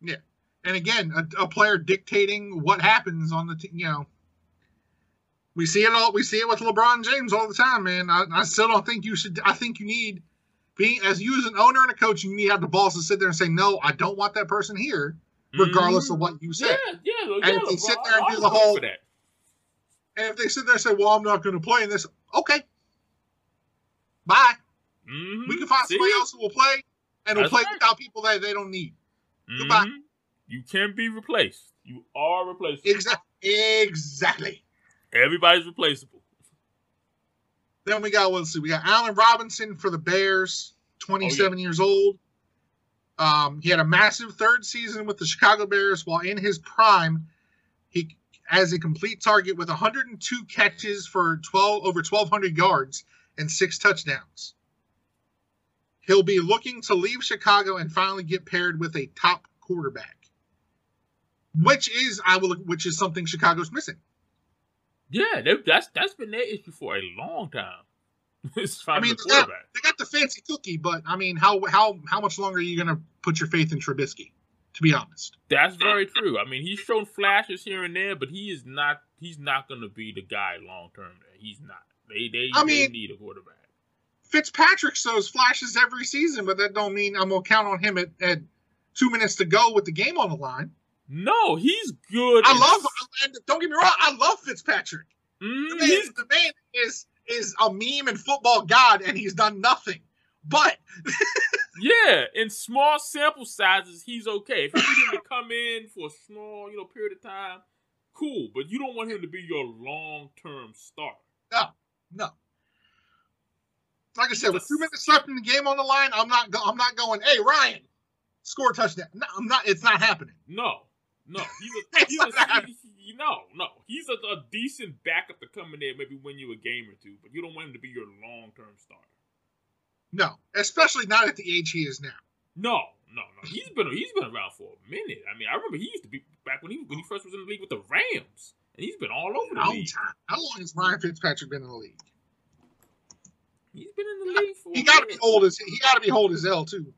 Yeah. And again, a, a player dictating what happens on the team. You know, we see it all. We see it with LeBron James all the time, man. I, I still don't think you should. I think you need being as you as an owner and a coach, you need to have the balls to sit there and say, no, I don't want that person here, regardless of what you Yeah, said. yeah, yeah. And if they sit there and do the whole-. And if they sit there and say, well, I'm not going to play in this, okay, bye. Mhm. We can find See? somebody else who will play and will That's play right. without people that they don't need. Goodbye. You can be replaced. You are replaceable. Exactly. Exactly. Everybody's replaceable. Then we got let's see, we got Allen Robinson for the Bears, 27 years old. Um, he had a massive third season with the Chicago Bears while in his prime. He as a complete target with 102 catches for 12 over 1200 yards and six touchdowns. He'll be looking to leave Chicago and finally get paired with a top quarterback. Which is I will which is something Chicago's missing. Yeah, they, that's that's been their issue for a long time. it's I mean, a they got, quarterback. they got the fancy cookie, but I mean, how how how much longer are you going to put your faith in Trubisky? To be honest, That's very true. I mean, he's shown flashes here and there, but he is not. He's not going to be the guy long term. He's not. They they, I they mean- need a quarterback. Fitzpatrick shows flashes every season, but that don't mean I'm gonna count on him at, at two minutes to go with the game on the line. No, he's good. I love, don't get me wrong, I love Fitzpatrick. Mhm, The man, he's the man is is a meme and football god, and he's done nothing. But Yeah, in small sample sizes, he's okay. If you need him to come in for a small, you know, period of time, cool. But you don't want him to be your long term star. No, no, like I said, with two minutes left in the game on the line, I'm not go, I'm not going. Hey Ryan, score a touchdown. No, I'm not. It's not happening. No, no, he's a, he's a he- no, no. He's a, a decent backup to come in there, maybe win you a game or two. But you don't want him to be your long term starter. No, especially not at the age he is now. No, no, no. He's been he's been around for a minute. I mean, I remember he used to be back when he when he first was in the league with the Rams, and he's been all over the Long league. time. How long has Ryan Fitzpatrick been in the league? He's been in the league for. He a got to be minute. old as he got to be old as hell too.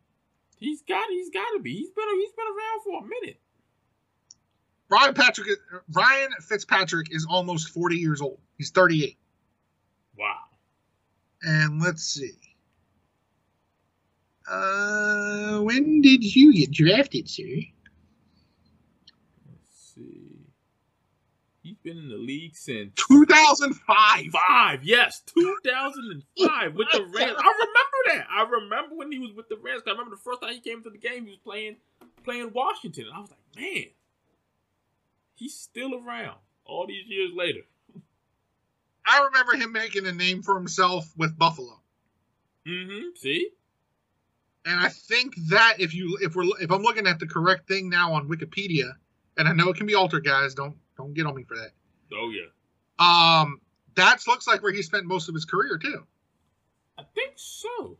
He's got he's got to be. He's been he's been around for a minute. Ryan Patrick, Ryan Fitzpatrick is almost forty years old. He's thirty eight. Wow. And let's see. Uh, when did you get drafted, sir? Let's see. He's been in the league since 2005. Five, yes, 2005 with the Rams. I remember that. I remember when he was with the Rams. I remember the first time he came to the game, he was playing playing Washington. And I was like, man, he's still around all these years later. I remember him making a name for himself with Buffalo. Mm-hmm. See? And I think that if you if we're if I'm looking at the correct thing now on Wikipedia, and I know it can be altered, guys, don't don't get on me for that. Oh yeah. Um, that looks like where he spent most of his career too. I think so.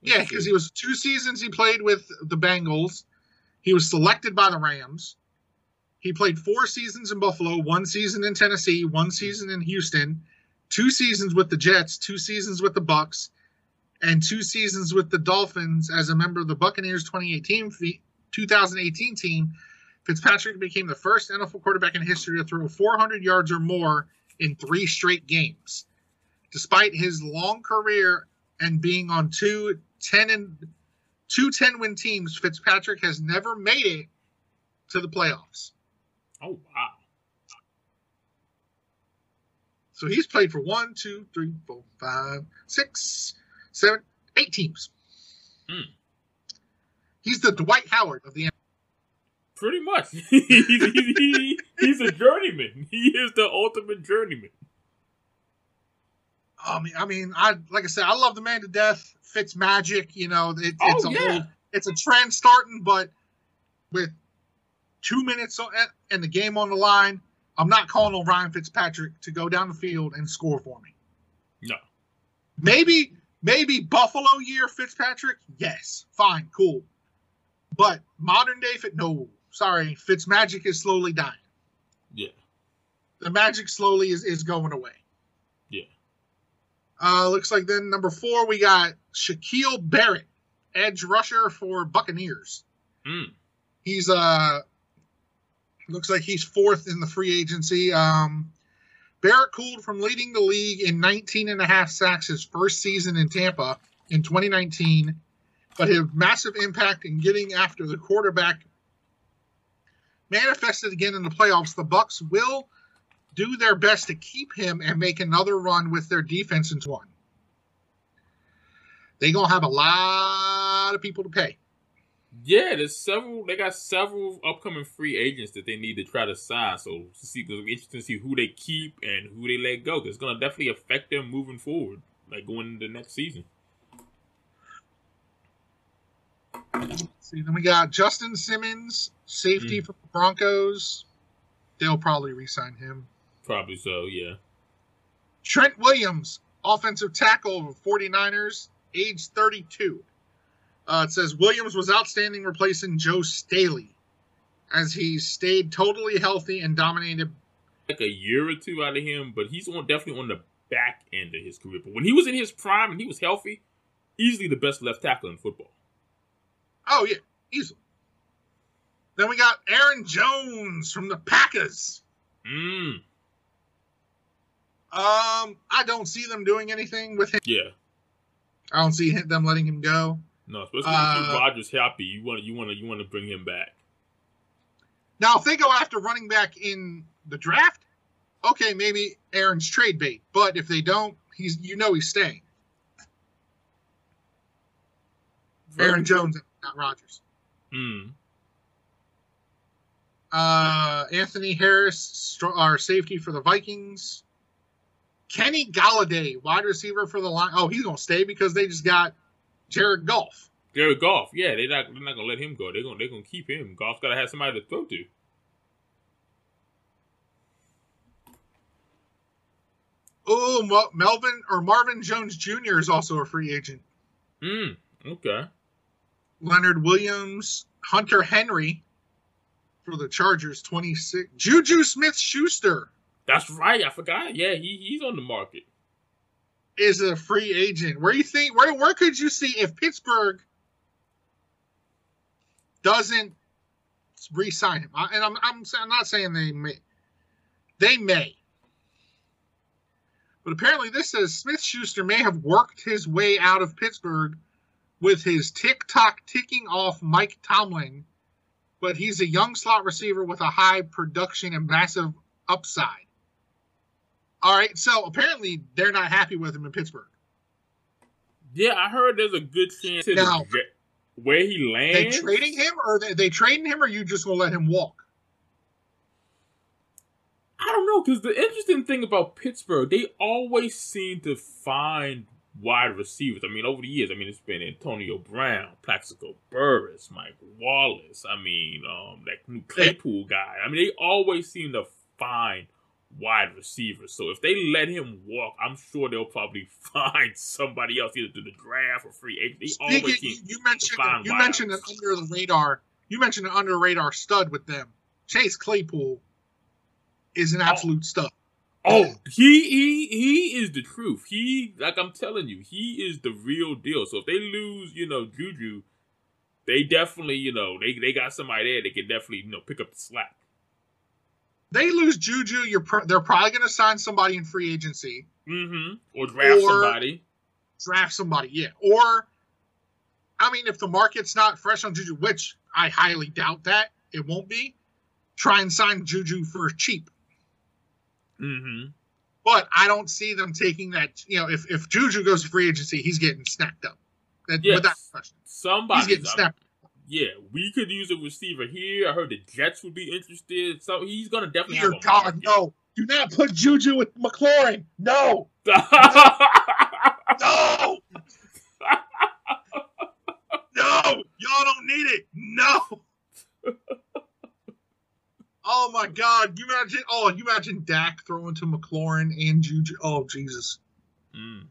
Yeah, because he was two seasons he played with the Bengals. He was selected by the Rams. He played four seasons in Buffalo, one season in Tennessee, one season in Houston, two seasons with the Jets, two seasons with the Bucks, and two seasons with the Dolphins as a member of the Buccaneers 2018 2018 team. Fitzpatrick became the first NFL quarterback in history to throw 400 yards or more in three straight games. Despite his long career and being on two 10 and two 10 win teams, Fitzpatrick has never made it to the playoffs. Oh wow. So he's played for one, two, three, four, five, six, seven, eight teams. Mm. He's the Dwight Howard of the Pretty much. he's, he's, he's, a journeyman. He is the ultimate journeyman. I mean, I mean, I like I said, I love the man to death. Fitz magic, you know. It, oh, it's a yeah. whole, it's a trend starting, but with two minutes and the game on the line, I'm not calling on Ryan Fitzpatrick to go down the field and score for me. No. Maybe, maybe Buffalo year Fitzpatrick. Yes, fine, cool. But modern day Fit, no. Sorry, Fitz magic is slowly dying. Yeah. The magic slowly is, is going away. Yeah. Uh, looks like then number four we got Shaquille Barrett, edge rusher for Buccaneers. Mm. He's uh looks like he's fourth in the free agency. Um, Barrett cooled from leading the league in 19 and a half sacks his first season in Tampa in 2019, but his massive impact in getting after the quarterback manifested again in the playoffs. The Bucks will do their best to keep him and make another run with their defense into one. They're gonna have a lot of people to pay. Yeah, there's several. They got several upcoming free agents that they need to try to sign. So to see, it's interesting to see who they keep and who they let go. Cause it's gonna definitely affect them moving forward, like going into the next season. See, then we got Justin Simmons, safety mm. for the Broncos. They'll probably re-sign him. Probably so, yeah. Trent Williams, offensive tackle of 49ers, age 32. Uh, it says Williams was outstanding replacing Joe Staley as he stayed totally healthy and dominated. Like a year or two out of him, but he's on definitely on the back end of his career. But when he was in his prime and he was healthy, easily the best left tackle in football. Oh yeah, easily. Then we got Aaron Jones from the Packers. Mm. Um, I don't see them doing anything with him. Yeah. I don't see them letting him go. No, especially uh, if Rodgers happy, you want you want to you want to bring him back. Now, if they go after running back in the draft, okay, maybe Aaron's trade bait. But if they don't, he's you know he's staying. Very Aaron Jones, not Rodgers. Hmm. Uh, Anthony Harris, our safety for the Vikings. Kenny Golladay, wide receiver for the line. Oh, he's gonna stay because they just got Jared Goff. Jared Goff, yeah, they're not they're not gonna let him go. They're gonna they're gonna keep him. Goff's gotta have somebody to throw to. Oh, Melvin or Marvin Jones Jr. is also a free agent. Hmm. Okay. Leonard Williams, Hunter Henry for the Chargers, twenty six. Juju Smith Schuster. That's right. I forgot. Yeah, he, he's on the market is a free agent. Where you think where where could you see if Pittsburgh doesn't re-sign him? And I'm I'm, I'm not saying they may, they may, but apparently this says Smith Schuster may have worked his way out of Pittsburgh with his TikTok ticking off Mike Tomlin, but he's a young slot receiver with a high production and massive upside. All right, so apparently they're not happy with him in Pittsburgh. Yeah, I heard there's a good chance Now- where he lands. They trading him, or they, they trading him, or you just gonna let him walk? I don't know because the interesting thing about Pittsburgh, they always seem to find wide receivers. I mean, over the years, I mean, it's been Antonio Brown, Plaxico Burress, Mike Wallace. I mean, um, that new Claypool guy. I mean, they always seem to find wide receiver. So if they let him walk, I'm sure they'll probably find somebody else either through the draft or free agent. They Speaking, you, you mentioned you mentioned an under the radar. You mentioned an under radar stud with them. Chase Claypool is an oh. absolute stud. Oh, he he he is the truth. He like I'm telling you, he is the real deal. So if they lose, you know, Juju, they definitely, you know, they they got somebody there that can definitely, you know, pick up the slack. They lose Juju, you're pr- they're probably going to sign somebody in free agency, Mm-hmm. Or draft Or- somebody. draft somebody, yeah. Or, I mean, if the market's not fresh on Juju, which I highly doubt that it won't be, try and sign Juju for cheap. Mm-hmm. But I don't see them taking that. You know, if if Juju goes to free agency, he's getting snapped up. That, Yes. Without question, Somebody. he's getting snapped. Yeah, we could use a receiver here. I heard the Jets would be interested. So he's gonna definitely Dear have a God, market. no! Do not put Juju with McLaurin. No, no, no! Y'all don't need it. No. oh my God! You imagine? Oh, you imagine Dak throwing to McLaurin and Juju? Oh Jesus! Mm.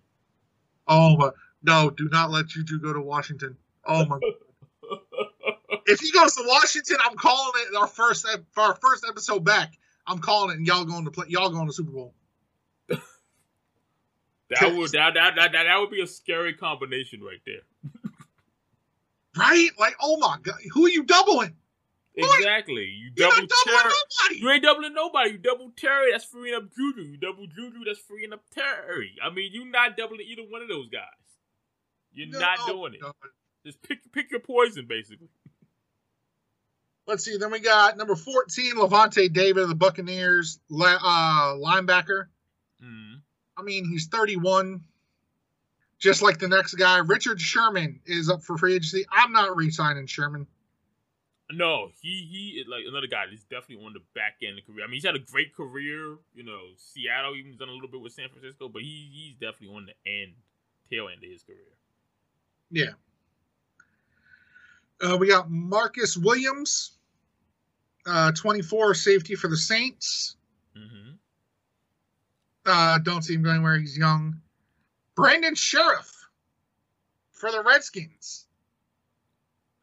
Oh my! No, do not let Juju go to Washington. Oh my! if he goes to Washington, I'm calling it our first our first episode back. I'm calling it, and y'all going to play. Y'all going to Super Bowl. That would that, that that that would be a scary combination right there. Right? Like, oh my god, who are you doubling? Exactly. You You're double not doubling Terry. nobody. You ain't doubling nobody. You double Terry, that's freeing up Juju. You double Juju, that's freeing up Terry. I mean, you're not doubling either one of those guys. You're No, not doing it. no. Just pick pick your poison, basically. Let's see. Then we got number 14, Lavonte David of the Buccaneers, uh, linebacker. Mm. I mean, he's 31, just like the next guy. Richard Sherman is up for free agency. I'm not re-signing Sherman. No, he he is like another guy that's definitely on the back end of the career. I mean, he's had a great career. You know, Seattle even done a little bit with San Francisco, but he he's definitely on the end, tail end of his career. Yeah. Uh, we got Marcus Williams, uh, 24 safety for the Saints. Mm-hmm. Uh, don't see him going where he's young. Brandon Scherff for the Redskins.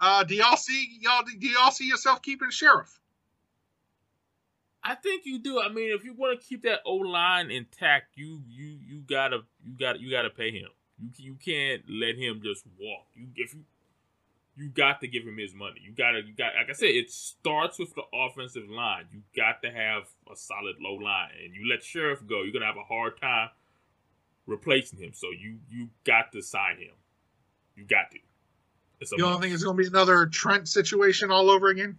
Uh, do y'all see y'all? Do y'all see yourself keeping Scherff? I think you do. I mean, if you want to keep that O line intact, you you you gotta you got to you gotta pay him. You you can't let him just walk. You if you you got to give him his money. You gotta you got like I said, it starts with the offensive line. You got to have a solid low line, and you let Scherff go, you're gonna have a hard time replacing him. So you you got to sign him. You got to. It's You don't think it's going to be another Trent situation all over again?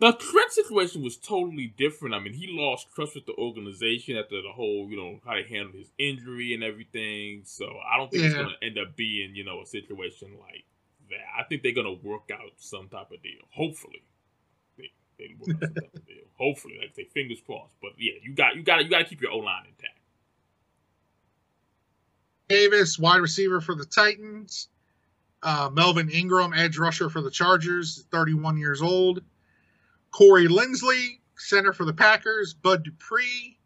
The Trent situation was totally different. I mean, he lost trust with the organization after the whole, you know, how they handled his injury and everything. So I don't think it's going to end up being, you know, a situation like. I think they're going to work out some type of deal. Hopefully, they they work out some type of deal. Hopefully, like I say, fingers crossed. But yeah, you got you got you got to keep your O line intact. Davis, wide receiver for the Titans. Uh, Melvin Ingram, edge rusher for the Chargers, 31 years old. Corey Linsley, center for the Packers. Bud Dupree,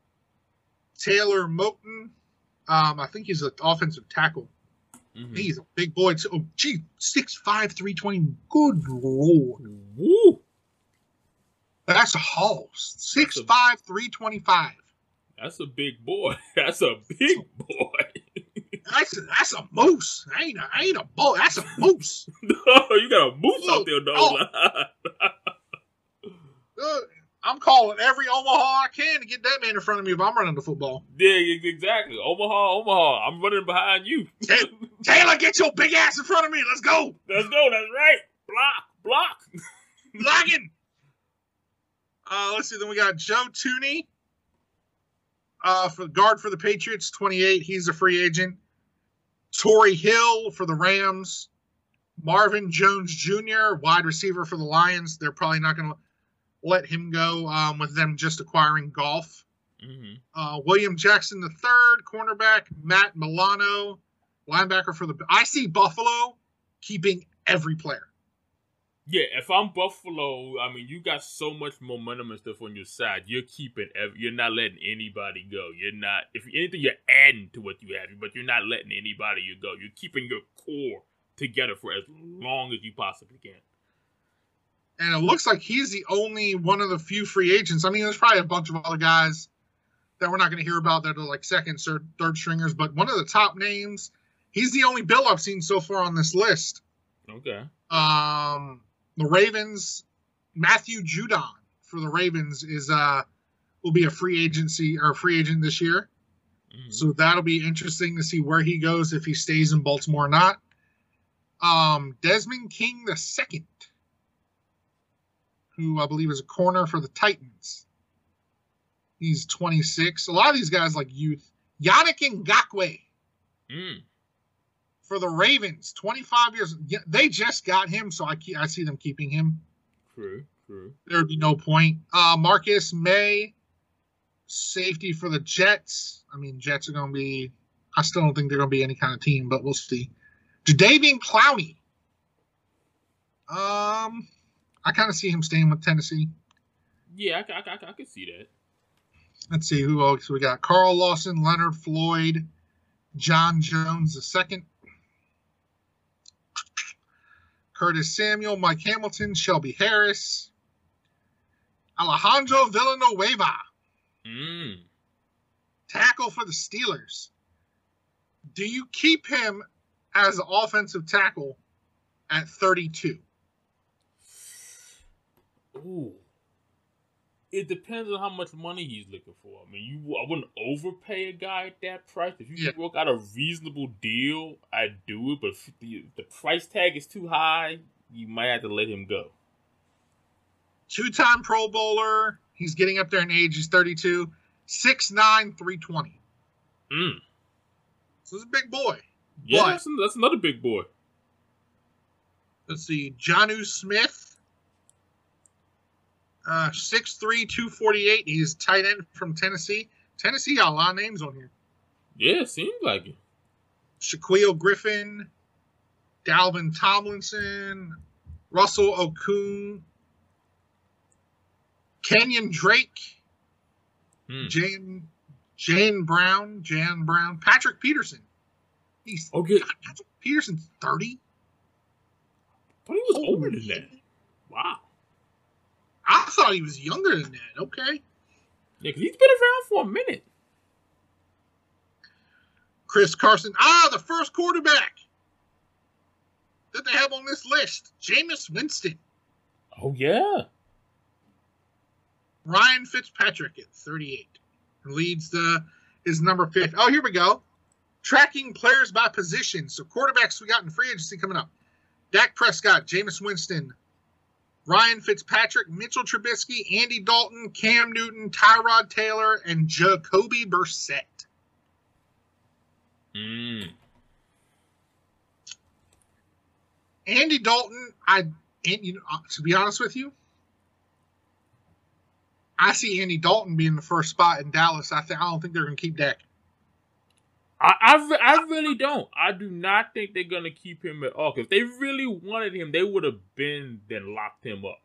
Taylor Moton. Um, I think he's an offensive tackle. Mhm. He's a big boy. Too. Oh, gee, 6'5", 320. Good lord. Woo! That's a haul. 6'5", 325. That's a big boy. That's a big boy. That's a, that's a moose. I ain't a, I ain't a bull. That's a moose. no, you got a moose out there, no Oh. Uh, I'm calling every Omaha I can to get that man in front of me if I'm running the football. Yeah, exactly. Omaha, Omaha. I'm running behind you. Taylor, get your big ass in front of me. Let's go. Let's go. That's right. Block, block. blocking. Uh, let's see. Then we got Joe Thuney, uh, for guard for the Patriots, 28. He's a free agent. Troy Hill for the Rams. Marvin Jones Jr., wide receiver for the Lions. They're probably not going to let him go um, with them just acquiring Goff. Mm-hmm. Uh, William Jackson the third, cornerback. Matt Milano, linebacker for the. I see Buffalo keeping every player. Yeah, if I'm Buffalo, I mean, you got so much momentum and stuff on your side. You're keeping, every, you're not letting anybody go. You're not, if anything, you're adding to what you have, but you're not letting anybody you go. You're keeping your core together for as long as you possibly can. And it looks like he's the only one of the few free agents. I mean, there's probably a bunch of other guys that we're not going to hear about that are like second, third, third stringers, but one of the top names. He's the only bill I've seen so far on this list. Okay. Um, the Ravens, Matthew Judon for the Ravens is uh will be a free agency or a free agent this year. Mm-hmm. So that'll be interesting to see where he goes if he stays in Baltimore or not. Um, Desmond King the second, who I believe is a corner for the Titans. He's 26. A lot of these guys like youth. Yannick Ngakoue Mm. for the Ravens, 25 years. They just got him, so I keep, I see them keeping him. True, true. There'd be no point. Uh, Marcus Maye, safety for the Jets. I mean, Jets are going to be. I still don't think they're going to be any kind of team, but we'll see. Jadeveon Clowney. Um, I kind of see him staying with Tennessee. Yeah, I, I, I, I can see that. Let's see who else we got. Carl Lawson, Leonard Floyd, John Jones the second, Curtis Samuel, Mike Hamilton, Shelby Harris, Alejandro Villanueva, Mm. tackle for the Steelers. Do you keep him as offensive tackle at 32? Ooh. It depends on how much money he's looking for. I mean, you I wouldn't overpay a guy at that price. If you Yeah. can work out a reasonable deal, I'd do it. But if the, the price tag is too high, you might have to let him go. Two time Pro Bowler. He's getting up there in age. He's 32. 6'9, 320. Mm. So he's a big boy. Yeah, But- that's, that's another big boy. Let's see. Jonnu Smith. Uh, 6'3, 248. He's tight end from Tennessee. Tennessee got a lot of names on here. Yeah, seems like it. Shaquille Griffin, Dalvin Tomlinson, Russell Okung, Kenyon Drake, Hmm. Jane Jane Brown, Jan Brown, Patrick Peterson. He's Okay, God, Patrick Peterson's 30. but he was Holy older than that. Wow. I thought he was younger than that. Okay. Yeah, because he's been around for a minute. Chris Carson. Ah, the first quarterback that they have on this list. Jameis Winston. Oh yeah. Ryan Fitzpatrick at 38 leads the is number fifth. Oh, here we go. Tracking players by position. So quarterbacks we got in free agency coming up. Dak Prescott, Jameis Winston, Ryan Fitzpatrick, Mitchell Trubisky, Andy Dalton, Cam Newton, Tyrod Taylor, and Jacoby Brissett. Mm. Andy Dalton, I and you know, uh, to be honest with you, I see Andy Dalton being the first spot in Dallas. I think I don't think they're going to keep Dak. I, I, I really don't. I do not think they're gonna keep him at all. if they really wanted him, they would have been then locked him up.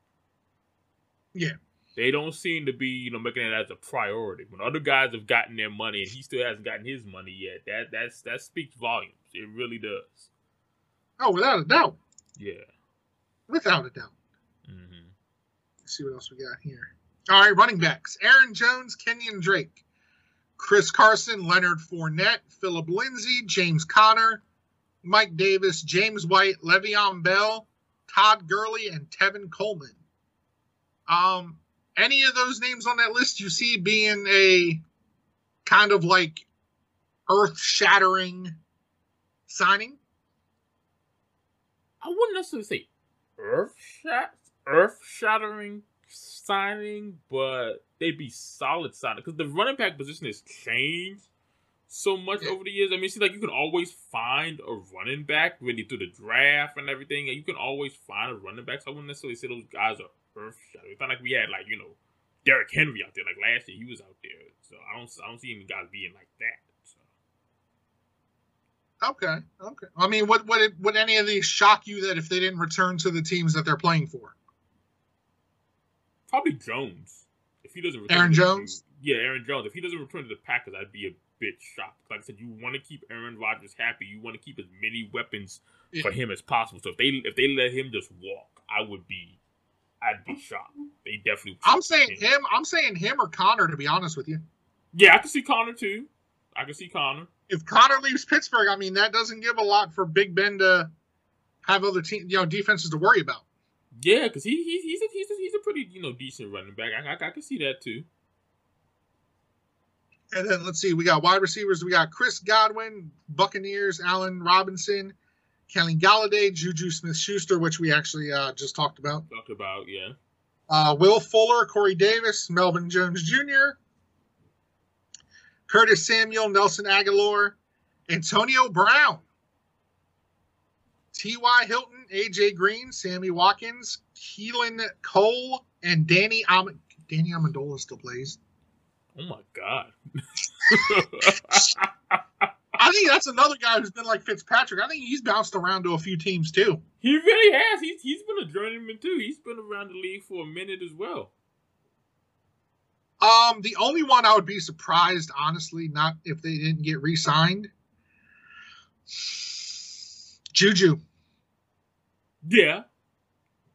Yeah. They don't seem to be, you know, making it as a priority. When other guys have gotten their money and he still hasn't gotten his money yet, that that's that speaks volumes. It really does. Oh, without a doubt, Yeah. without a doubt. Mm-hmm. Let's see what else we got here. All right, running backs: Aaron Jones, Kenyon Drake, Chris Carson, Leonard Fournette, Philip Lindsay, James Conner, Mike Davis, James White, Le'Veon Bell, Todd Gurley, and Tevin Coleman. Um, any of those names on that list you see being a kind of like earth-shattering signing? I wouldn't necessarily say earth earth shattering signing, but they'd be solid signing because the running back position has changed so much yeah. over the years. I mean, it seems like you can always find a running back really through the draft and everything. And you can always find a running back. So I wouldn't necessarily say those guys are earth shattering. It's not like we had like you know Derrick Henry out there. Like last year, he was out there. So I don't I don't see any guys being like that. So. Okay, okay. I mean, would would it, would any of these shock you that if they didn't return to the teams that they're playing for? Probably Jones. He doesn't return Aaron Jones. yeah, Aaron Jones. If he doesn't return to the Packers, I'd be a bit shocked. Like I said, you want to keep Aaron Rodgers happy. You want to keep as many weapons yeah. for him as possible. So if they if they let him just walk, I would be I'd be shocked. They definitely. I'm saying him. him. I'm saying him or Conner. To be honest with you. Yeah, I can see Conner too. I can see Conner. If Conner leaves Pittsburgh, I mean that doesn't give a lot for Big Ben to have other team, you know, defenses to worry about. Yeah, because he, he he's a, he's a, he's a pretty you know decent running back. I, I, I can see that too. And then let's see, we got wide receivers. We got Chris Godwin, Buccaneers, Allen Robinson, Kenny Golladay, Juju Smith Schuster, which we actually uh, just talked about. Talked about, yeah. Uh, Will Fuller, Corey Davis, Melvin Jones Jr., Curtis Samuel, Nelson Agholor, Antonio Brown, T.Y. Hilton, A.J. Green, Sammy Watkins, Keelan Cole, and Danny Am- Danny Amendola still plays. Oh my god. I think that's another guy who's been like Fitzpatrick. I think he's bounced around to a few teams too. He really has. He's he's been a journeyman too. He's been around the league for a minute as well. Um, the only one I would be surprised, honestly, not if they didn't get re-signed. Juju. Yeah.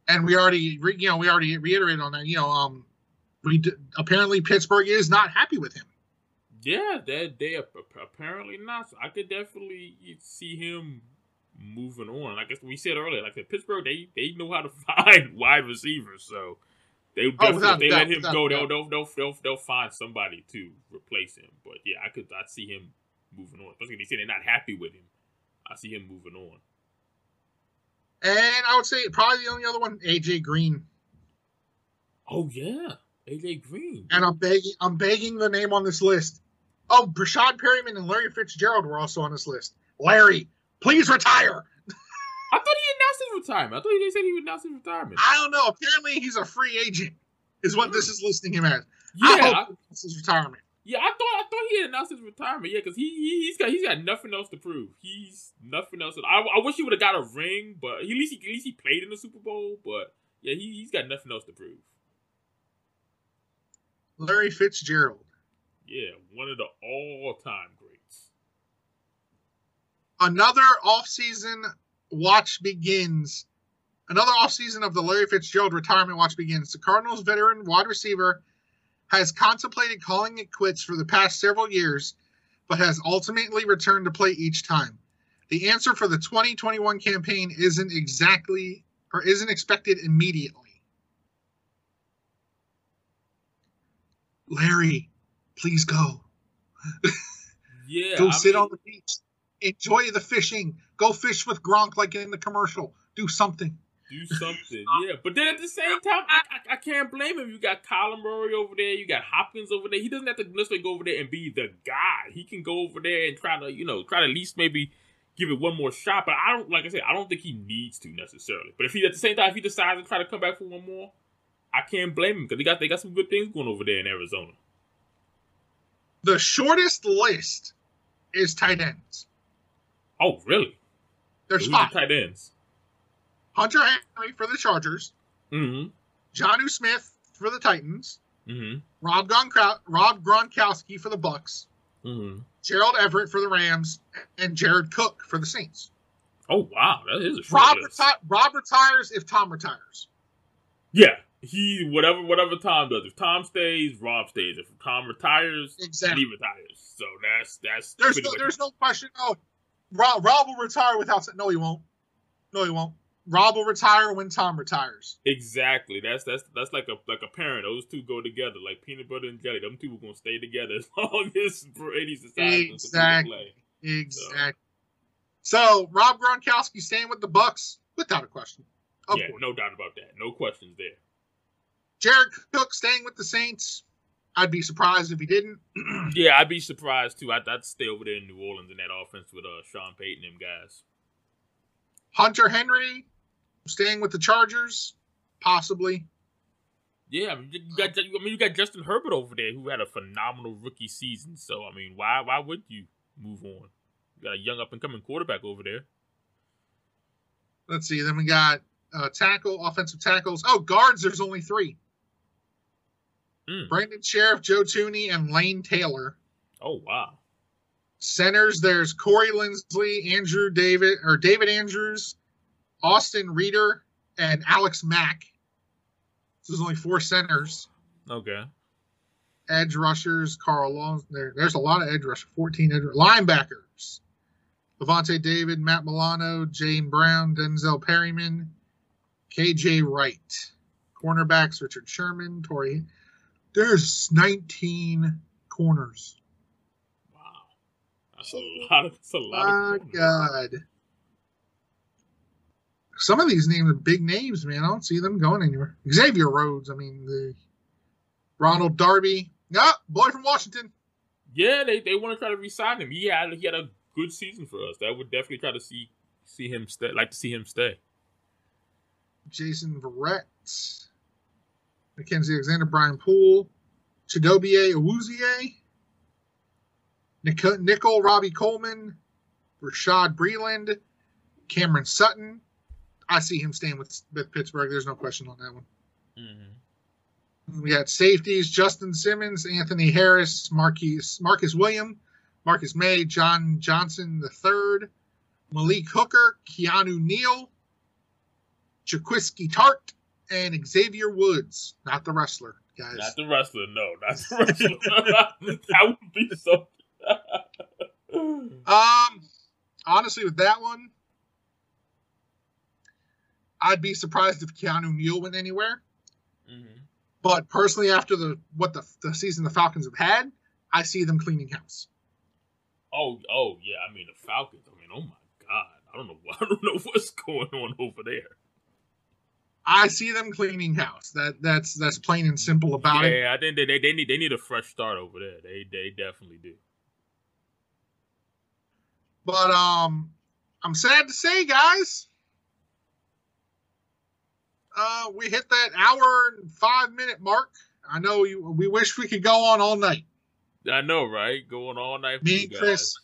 And we already, you know, we already reiterated on that. You know, um, we d- apparently Pittsburgh is not happy with him. Yeah, that they, they apparently not. So I could definitely see him moving on. Like we said earlier, like the Pittsburgh, they they know how to find wide receivers. So they oh, definitely, if they let him go, they'll, they'll, they'll they'll they'll find somebody to replace him. But yeah, I could I see him moving on. Especially they say they're not happy with him. I see him moving on. And I would say probably the only other one, AJ Green. Oh yeah, AJ Green. And I'm begging, I'm begging the name on this list. Oh, Breshad Perriman and Larry Fitzgerald were also on this list. Larry, please retire. I thought he announced his retirement. I thought they said he would announce his retirement. I don't know. Apparently, he's a free agent, is what this hmm. is listing him as. Yeah, this is retirement. Yeah, I thought I thought he had announced his retirement. Yeah, because he, he has got he's got nothing else to prove. He's nothing else. I, I wish he would have got a ring, but at least he, at least he played in the Super Bowl. But yeah, he he's got nothing else to prove. Larry Fitzgerald. Yeah, one of the all-time greats. Another off-season watch begins. Another off-season of the Larry Fitzgerald retirement watch begins. The Cardinals veteran wide receiver has contemplated calling it quits for the past several years, but has ultimately returned to play each time. The answer for the 2021 campaign isn't exactly or isn't expected immediately. Larry, please go. Yeah. go I sit mean, on the beach. Enjoy the fishing. Go fish with Gronk like in the commercial. Do something. Do something, yeah. But then at the same time, I, I, I, can't blame him. You got Kyler Murray over there. You got Hopkins over there. He doesn't have to necessarily go over there and be the guy. He can go over there and try to, you know, try to at least maybe give it one more shot. But I don't, like I said, I don't think he needs to necessarily. But if he at the same time, if he decides to try to come back for one more, I can't blame him because they got they got some good things going over there in Arizona. The shortest list is tight ends. Oh, really? There's five tight ends. Hunter Henry for the Chargers. Mm-hmm. Jonnu Smith for the Titans. Mm-hmm. Rob, Gronkowski, Rob Gronkowski for the Bucks. Mm-hmm. Gerald Everett for the Rams, and Jared Cook for the Saints. Oh wow, that is a Rob. Reti- Rob retires if Tom retires. Yeah, he whatever whatever Tom does. If Tom stays, Rob stays. If Tom retires, exactly. he retires. So that's that's there's no, there's no question. Oh, Rob, Rob will retire without no, he won't. No, he won't. Rob will retire when Tom retires. Exactly. That's that's that's like a like a parent. Those two go together like peanut butter and jelly. Them two are gonna stay together as long as Brady's decides exactly. to play. Exactly. So. so Rob Gronkowski staying with the Bucks without a question. Of yeah, course. no doubt about that. No questions there. Jared Cook staying with the Saints. I'd be surprised if he didn't. yeah, I'd be surprised too. I'd, I'd, stay over there in New Orleans in that offense with uh, Sean Payton and them guys. Hunter Henry staying with the Chargers, possibly. Yeah, I mean, you got I mean you got Justin Herbert over there who had a phenomenal rookie season. So I mean, why why would you move on? You got a young up and coming quarterback over there. Let's see. Then we got uh, tackle, offensive tackles. Oh, guards. There's only three. Mm. Brandon Scherff, Joe Thuney, and Lane Taylor. Oh wow. Centers. There's Corey Linsley, Andrew David or David Andrews, Austin Reiter, and Alex Mack. So there's only four centers. Okay. Edge rushers, Carl Long. There, there's a lot of edge rushers. 14 edge linebackers. Lavonte David, Matt Milano, Jayon Brown, Denzel Perryman, KJ Wright. Cornerbacks, Richard Sherman, Tori. There's 19 corners. That's a oh lot of, that's a lot My God some of these names are big names, man. I don't see them going anywhere. Xavier Rhodes, I mean, the Ronald Darby, yeah, boy from Washington. Yeah, they, they want to try to resign him. He had he had a good season for us. That would definitely try to see see him stay. Like to see him stay. Jason Verrett, Mackensie Alexander, Brian Poole, Chidobe Awuzie, Nickell, Robbie Coleman, Rashad Breeland, Cameron Sutton, I see him staying with, with Pittsburgh. There's no question on that one. Mm-hmm. We got safeties: Justin Simmons, Anthony Harris, Marquis, Marcus William, Marcus Maye, John Johnson the third, Malik Hooker, Keanu Neal, Jaquiski Tartt, and Xavier Woods. Not the wrestler, guys. Not the wrestler. No, not the wrestler. that would be so. Um, honestly, with that one, I'd be surprised if Keanu Neal went anywhere. Mm-hmm. But personally, after the what the, the season the Falcons have had, I see them cleaning house. Oh, oh yeah. I mean the Falcons. I mean, oh my god. I don't know. I don't know what's going on over there. I see them cleaning house. That that's that's plain and simple about yeah, it. Yeah, I think they, they, they need they need a fresh start over there. They they definitely do. But um, I'm sad to say, guys, uh, we hit that hour and five minute mark. I know you, we wish we could go on all night. I know, right? Going all night. Me and Chris.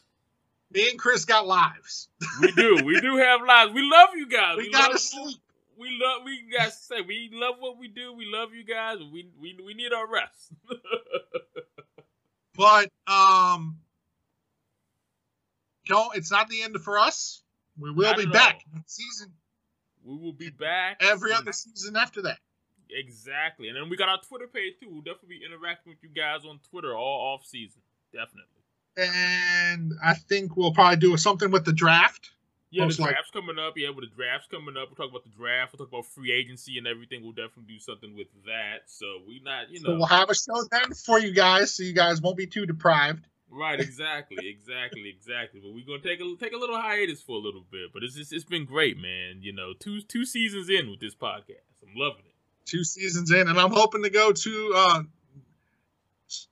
Me and Chris got lives. we do. We do have lives. We love you guys. We, we gotta sleep. We love. We got to say we love what we do. We love you guys. We we we need our rest. but um, no, it's not the end for us. We will not be back season. We will be back every other season after that. Exactly. And then we got our Twitter page too. We'll definitely be interacting with you guys on Twitter all off season. Definitely. And I think we'll probably do something with the draft. Yeah, the draft's like. coming up. Yeah, with the draft's coming up, we'll talk about the draft. We'll talk about free agency and everything. We'll definitely do something with that. So we not, you know. So we'll have a show then for you guys, so you guys won't be too deprived. Right, exactly, exactly, exactly. But we're gonna take a take a little hiatus for a little bit. But it's just, it's been great, man. You know, two two seasons in with this podcast, I'm loving it. Two seasons in, and I'm hoping to go to uh,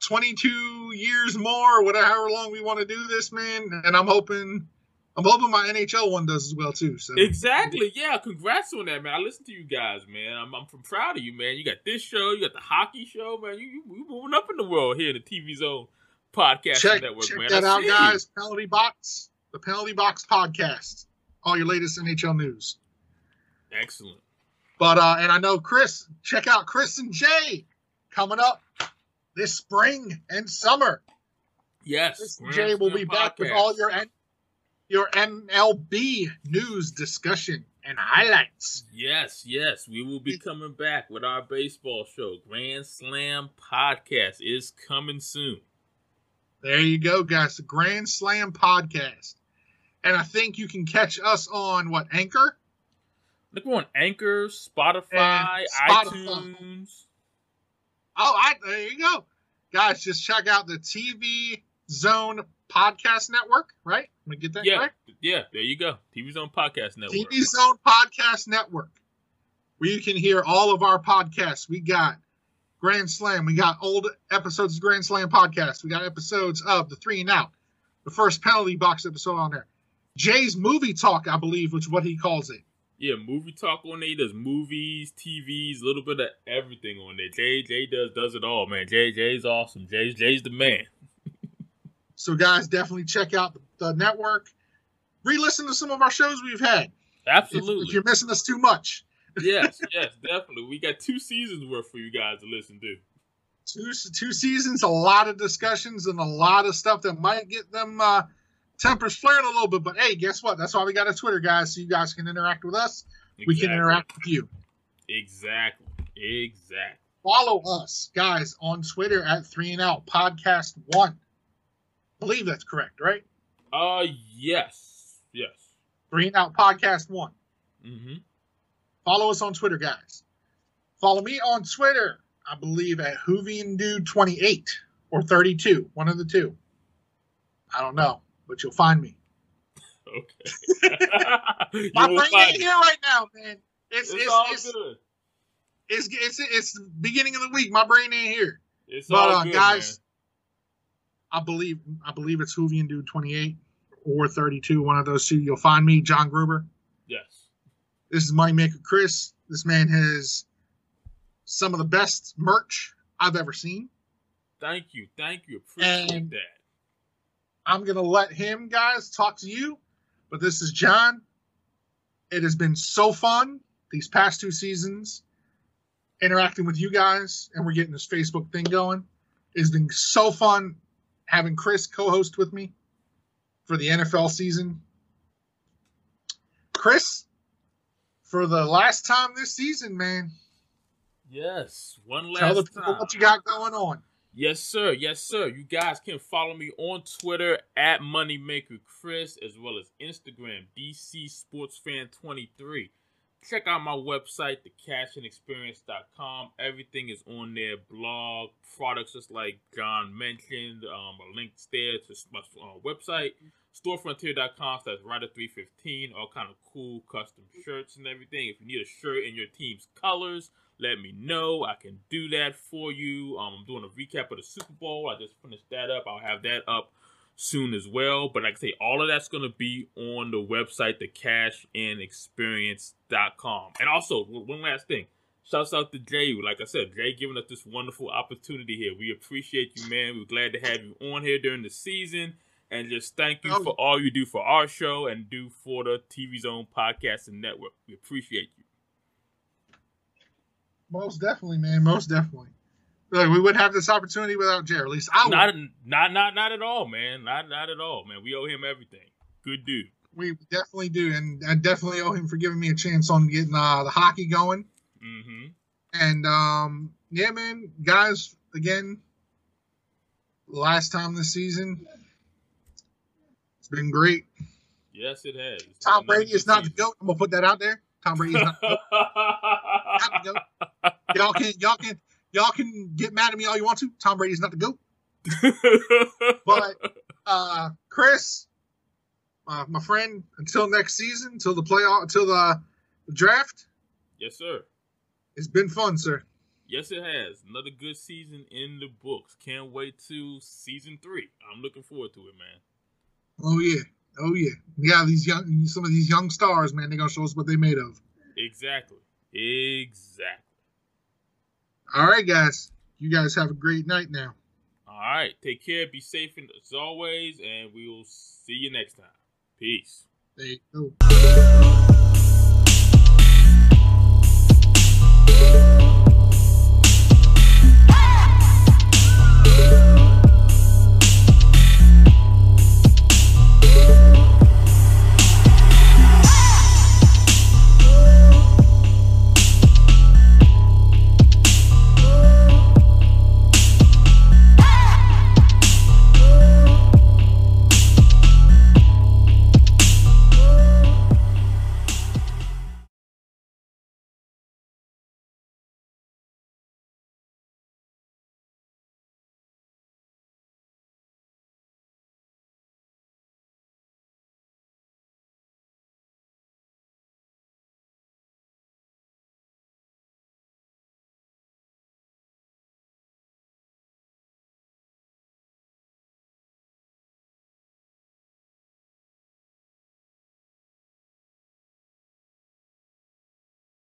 22 years more, whatever however long we want to do this, man. And I'm hoping. I'm hoping my NHL one does as well too. So exactly, yeah. Congrats on that, man. I listen to you guys, man. I'm, I'm proud of you, man. You got this show, you got the hockey show, man. You you, you moving up in the world here in the TV zone podcast check, network, check man. that out, guys. Penalty Box, the Penalty Box podcast. All your latest NHL news. Excellent. But uh, and I know Chris. Check out Chris and Jay coming up this spring and summer. Yes, Chris and Jay will be back with all your N- your MLB news discussion and highlights. Yes, yes, we will be coming back with our baseball show. Grand Slam podcast is coming soon. There you go, guys. The Grand Slam podcast. And I think you can catch us on what, Anchor? Look, we're on Anchor, Spotify, Spotify, iTunes. Oh, I, there you go. Guys, just check out the TV Zone Podcast Network, right? Let me get that yeah, correct? Yeah, there you go. TV Zone Podcast Network. TV Zone Podcast Network, where you can hear all of our podcasts. We got Grand Slam. We got old episodes of Grand Slam podcast. We got episodes of the Three and Out, the first penalty box episode on there. Jay's movie talk, I believe, which is what he calls it. Yeah, movie talk on there. He does movies, TVs, a little bit of everything on there. Jay Jay does does it all, man. Jay Jay's awesome. Jay Jay's the man. so guys, definitely check out the, the network. Re-listen to some of our shows we've had. Absolutely. If, if you're missing us too much. Yes, yes, definitely. We got two seasons worth for you guys to listen to. Two two seasons, a lot of discussions, and a lot of stuff that might get them uh, tempers flaring a little bit. But hey, guess what? That's why we got a Twitter, guys, so you guys can interact with us. Exactly. We can interact with you. Exactly. Exactly. Follow us, guys, on Twitter at Three and Out Podcast One. I believe that's correct, right? Uh, yes, yes. Three and Out Podcast One. Mm-hmm. Follow us on Twitter, guys. Follow me on Twitter, I believe, at Hoovian Dude 28 or 32, one of the two. I don't know but you'll find me. Okay. My brain ain't here right now, man. It's it's, it's all it's, good. It's, it's it's the beginning of the week. My brain ain't here. It's but all uh, good, guys, man. I believe I believe it's Hoovian Dude 28 or 32, one of those two. You'll find me, John Gruber. This is Moneymaker Chris. This man has some of the best merch I've ever seen. Thank you, thank you. Appreciate And- that. I'm going to let him, guys, talk to you. But this is John. It has been so fun these past two seasons interacting with you guys, and we're getting this Facebook thing going. It's been so fun having Chris co host with me for the NFL season. Chris, for the last time this season, man, Yes, one last tell the people time. what you got going on. Yes, sir. Yes, sir. You guys can follow me on Twitter at Moneymaker Chris, as well as Instagram, DC Sports Fan 23 Check out my website, thecashingexperience.com. Everything is on there. Blog, products, just like John mentioned. Um, a link there to my uh, website. Storefrontier.com slash Rider315. All kind of cool custom shirts and everything. If you need a shirt in your team's colors, let me know. I can do that for you. Um, I'm doing a recap of the Super Bowl. I just finished that up. I'll have that up soon as well. But like I say, all of that's going to be on the website, thecashinexperience.com. And also, one last thing. Shouts out to Jay. Like I said, Jay giving us this wonderful opportunity here. We appreciate you, man. We're glad to have you on here during the season. And just thank you Oh. for all you do for our show and do for the TV Zone Podcast and Network. We appreciate you. Most definitely, man. Most definitely. Like, we wouldn't have this opportunity without Jerry. At least I would. Not, not, not, not at all, man. Not, not at all, man. We owe him everything. Good dude. We definitely do, and I definitely owe him for giving me a chance on getting uh, the hockey going. Mm-hmm. And um, yeah, man, guys, again, last time this season, it's been great. Yes, it has. It's Tom Brady is not the goat. I'm gonna put that out there. Tom Brady is not, not the goat. Y'all can y'all can y'all can get mad at me all you want to. Tom Brady is not the goat. But uh, Chris, uh, my friend, until next season, until the playoff, until the, the draft, yes, sir. it's been fun, sir. Yes, it has. Another good season in the books. Can't wait to season three. I'm looking forward to it, man. Oh yeah, oh yeah. Yeah, these young, some of these young stars, man, they're gonna show us what they made of. Exactly. Exactly. All right, guys, you guys have a great night now. All right. Take care. Be safe as always, and we will see you next time. Peace. There you go.